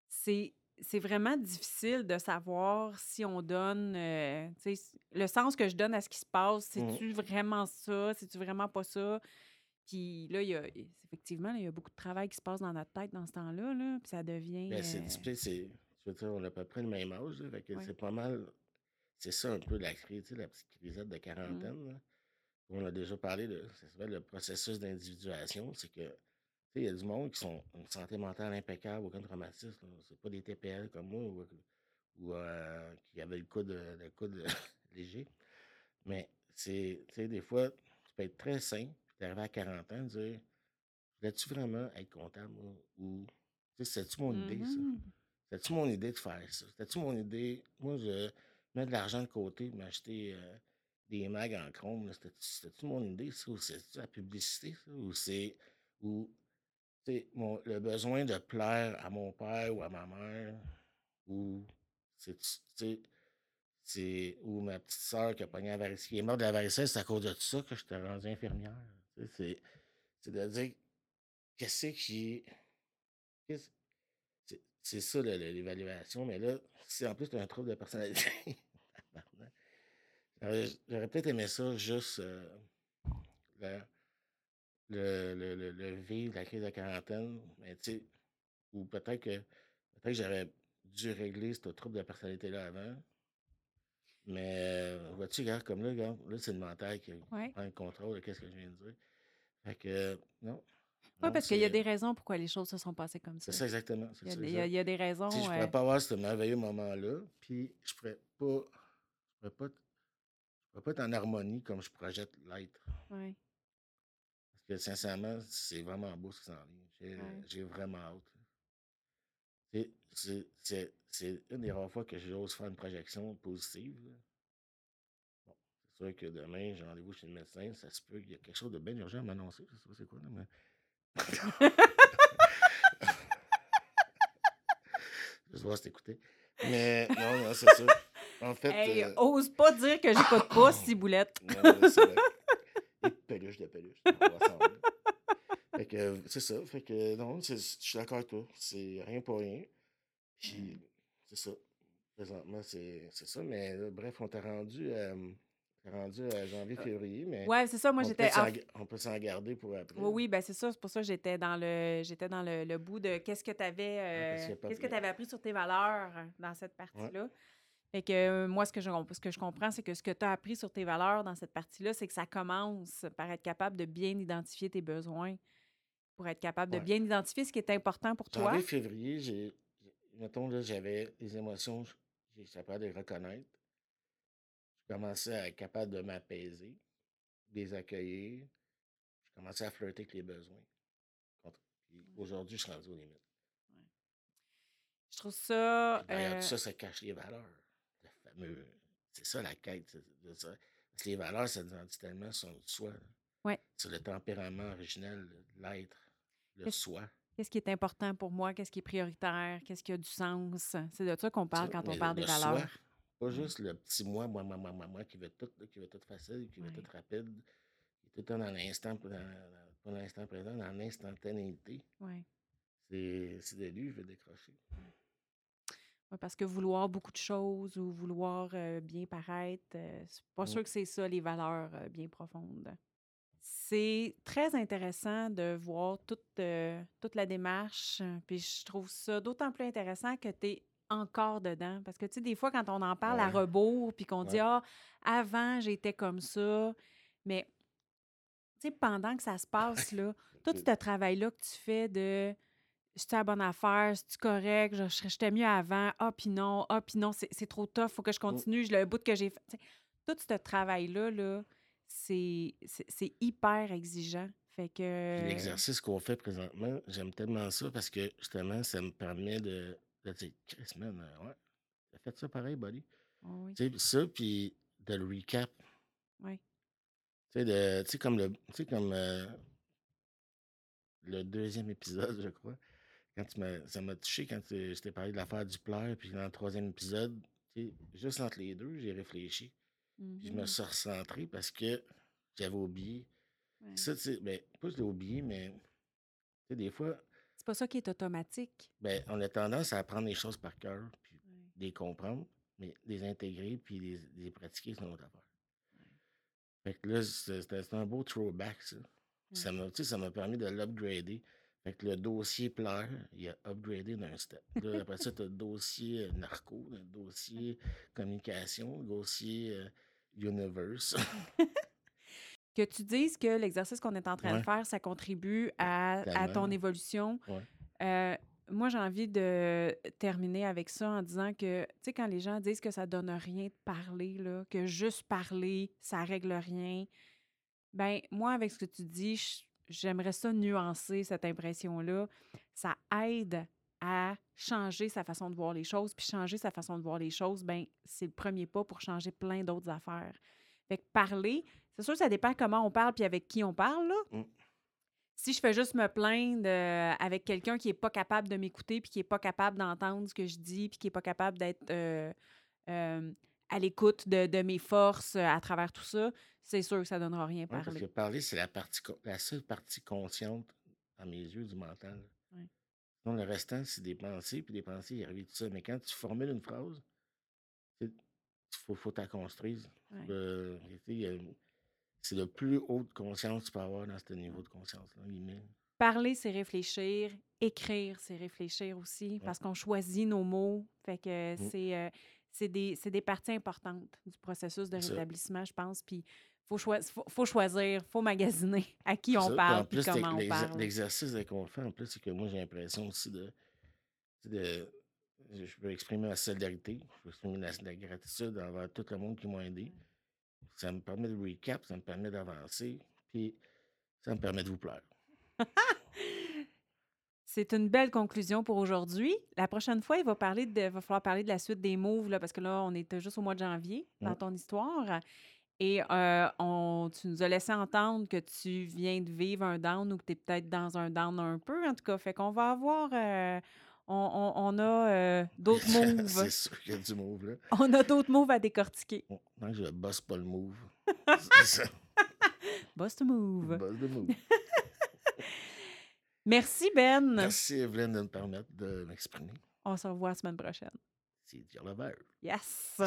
c'est, c'est vraiment difficile de savoir si on donne, euh, le sens que je donne à ce qui se passe, c'est-tu mmh. vraiment ça, c'est-tu vraiment pas ça? Puis là, il y a, effectivement, il y a beaucoup de travail qui se passe dans notre tête dans ce temps-là, là, puis ça devient... Ben, c'est, euh c'est, je veux dire, on a à peu près le même âge, c'est pas mal... C'est ça un peu la crise, la petite crisette de mmh. quarantaine, on a déjà parlé de le processus d'individuation, c'est que il y a du monde qui sont en santé mentale impeccable, aucun traumatisme. C'est pas des TPL comme moi ou, euh, qui avaient le coude, le coude léger. Mais c'est des fois, tu peux être très sain, puis tu à 40 ans, dire Voulais-tu vraiment être comptable ou c'est-tu mon idée, ça? Mm-hmm. C'était-tu mon idée de faire ça? C'était-tu mon idée? Moi, je mets de l'argent de côté, m'acheter. Euh, des mags en chrome, c'était-tu mon idée, ça? Ou c'est la publicité? Ou c'est. Ou. Mon, le besoin de plaire à mon père ou à ma mère, ou c'est ma petite soeur qui a pogné la qui est morte de la varicelle, c'est à cause de ça que je t'ai rendu infirmière. C'est de dire qu'est-ce qui c'est ça l'évaluation, mais là, c'est en plus un trouble de personnalité. J'aurais peut-être aimé ça juste euh, le, le, le, le, vivre, la crise de quarantaine, mais tu sais, ou peut-être que peut-être que j'aurais dû régler ce trouble de personnalité-là avant. Mais euh, vois-tu, regarde, comme là, regarde, là, c'est le mental qui prend le contrôle de ce que je viens de dire. Fait que, non. Oui, parce qu'il y a des raisons pourquoi les choses se sont passées comme ça. C'est ça, exactement. Il y, a, il, y a, il y, a, des raisons. Si je ne pourrais pas avoir ce merveilleux moment-là, puis je ne pourrais pas, je pourrais pas ne va pas être en harmonie comme je projette l'être. Oui. Parce que sincèrement, c'est vraiment beau ce qui s'en vient. J'ai vraiment hâte. C'est une des rares fois que j'ose faire une projection positive. Bon, c'est sûr que demain, j'ai rendez-vous chez le médecin. Ça se peut qu'il y a quelque chose de bien urgent à m'annoncer. Je sais pas c'est quoi, là, mais. je vais t'écouter. Mais non, non, c'est ça. En fait. Hey, euh, ose pas dire que j'écoute pas Ciboulette. non, c'est vrai. Et peluche de peluche. fait que c'est ça. Fait que non, je suis d'accord avec toi. C'est rien pour rien. Puis c'est ça. Présentement, c'est ça. Mais bref, on t'a rendu. Euh, rendu à janvier-février, mais ouais, c'est ça. Moi, j'étais. On peut s'en garder pour après. Oui, oui, ben c'est ça. C'est pour ça que j'étais dans le j'étais dans le, le, bout de qu'est-ce que tu avais euh, qu'est-ce que tu avais appris sur tes valeurs dans cette partie-là. Fait que euh, moi, ce que, je, ce que je comprends, c'est que ce que tu as appris sur tes valeurs dans cette partie-là, c'est que ça commence par être capable de bien identifier tes besoins, pour être capable de bien identifier ce qui est important pour toi. En février, j'ai, mettons, là, j'avais des émotions, j'ai capable de les reconnaître. Je commençais à être capable de m'apaiser, de les accueillir. Je commençais à flirter avec les besoins. aujourd'hui, je suis rendu aux limites. Je trouve ça. D'ailleurs, tout ça, ça cache les valeurs. C'est ça la quête de ça. Parce que les valeurs, ça nous en dit tellement sur soi. Ouais. Sur le tempérament originel, l'être, le soi. Qu'est-ce qui est important pour moi? Qu'est-ce qui est prioritaire? Qu'est-ce qui a du sens? C'est de ça qu'on parle quand on parle des valeurs. Pas juste le petit moi, moi, moi, moi, moi, moi, qui veut tout, qui veut tout facile, qui veut tout rapide, qui est tout le temps dans l'instant, dans, l'instant présent, dans l'instantanéité. Ouais. C'est de lui, je veux décrocher parce que vouloir beaucoup de choses ou vouloir euh, bien paraître, euh, c'est pas sûr que c'est ça les valeurs euh, bien profondes. c'est très intéressant de voir toute, toute la démarche. Puis je trouve ça d'autant plus intéressant que tu es encore dedans. Parce que, tu sais, des fois, quand on en parle à rebours, puis qu'on dit, ah, avant, j'étais comme ça. Mais, tu sais, pendant que ça se passe, là, tout ce travail-là que tu fais de. J'étais à la bonne affaire, c'est-tu correct, j'étais mieux avant, ah, puis non, ah, puis non, c'est c'est trop tough, faut que je continue, je- le bout que j'ai fait. Tout ce travail-là, là, c'est c'est- c'est hyper exigeant. Fait que. l'exercice qu'on fait présentement, j'aime tellement ça parce que justement, ça me permet de, de dire, Chris, man, euh, ouais, t'as fait ça pareil, buddy. Oui, Tu sais, ça, puis de le recap. oui. Tu sais, de- tu sais, comme le. Tu sais, comme euh, le deuxième épisode, je crois. Quand tu ça m'a touché quand je t'ai parlé de l'affaire du pleur, puis dans le troisième épisode, tu sais, juste entre les deux, j'ai réfléchi. Puis je me Mhm. suis recentré parce que j'avais oublié. Ouais. Ça, tu sais, ben, pas que je l'ai oublié, mais tu sais, des fois, C'est pas ça qui est automatique. ben, on a tendance à apprendre les choses par cœur, puis Ouais. les comprendre, mais les intégrer, puis les, les pratiquer, c'est une autre affaire. Fait que là, c'était un beau throwback, ça. Ça Ouais. m'a tu sais, ça m'a permis de l'upgrader. Fait que le dossier pleur, il a upgradé d'un step. Là, après ça, tu as le dossier euh, narco, le dossier communication, le dossier euh, universe. Que tu dises que l'exercice qu'on est en train de faire, ça contribue à, à ton évolution. Ouais. Euh, moi, j'ai envie de terminer avec ça en disant que, tu sais, quand les gens disent que ça donne rien de parler, là, que juste parler, ça règle rien, ben moi, avec ce que tu dis, je- j'aimerais ça nuancer cette impression-là. Ça aide à changer sa façon de voir les choses, puis changer sa façon de voir les choses, ben c'est le premier pas pour changer plein d'autres affaires. Fait que parler, c'est sûr, ça dépend comment on parle puis avec qui on parle, là. Mm. Si je fais juste me plaindre euh, avec quelqu'un qui est pas capable de m'écouter puis qui est pas capable d'entendre ce que je dis puis qui est pas capable d'être euh, euh, à l'écoute de, de mes forces euh, à travers tout ça, c'est sûr que ça donnera rien Ouais, parce parler. que parler, c'est la, partie, la seule partie consciente, à mes yeux, du mental. Ouais. Sinon, le restant, c'est des pensées, puis des pensées, ils arrivent tout ça. Mais quand tu formules une phrase, il faut, faut t'en construire. Ouais. Euh, il y a- c'est le plus haute conscience que tu peux avoir dans ce niveau de conscience-là. Parler, c'est réfléchir. Écrire, c'est réfléchir aussi, parce qu'on choisit nos mots. Fait que Mm. c'est euh, c'est des, c'est des parties importantes du processus de rétablissement, je pense. Puis faut, choi- faut, faut choisir, faut magasiner à qui ça. on parle, en puis plus, comment on parle. l'exercice qu'on fait, en plus, c'est que moi, j'ai l'impression aussi de. Je peux exprimer la solidarité, je peux exprimer la, la gratitude envers tout le monde qui m'a aidé. Ça me permet de recap, ça me permet d'avancer, puis ça me permet de vous plaire. C'est une belle conclusion pour aujourd'hui. La prochaine fois, il va, parler de, va falloir parler de la suite des moves, là, parce que là, on est juste au mois de janvier dans Ouais. ton histoire. Et euh, on, tu nous as laissé entendre que tu viens de vivre un down ou que tu es peut-être dans un down un peu, en tout cas. Fait qu'on va avoir. euh, on, on- on a euh, d'autres moves. c'est sûr qu'il y a du move, là. on a d'autres moves à décortiquer. Bon, tant que je bosse pas le move. c'est ça. Boss to move. Bosse le move. Merci, Ben. Merci, Evelyne, de me permettre de m'exprimer. On se revoit la semaine prochaine. C'est dire le verre. Yes!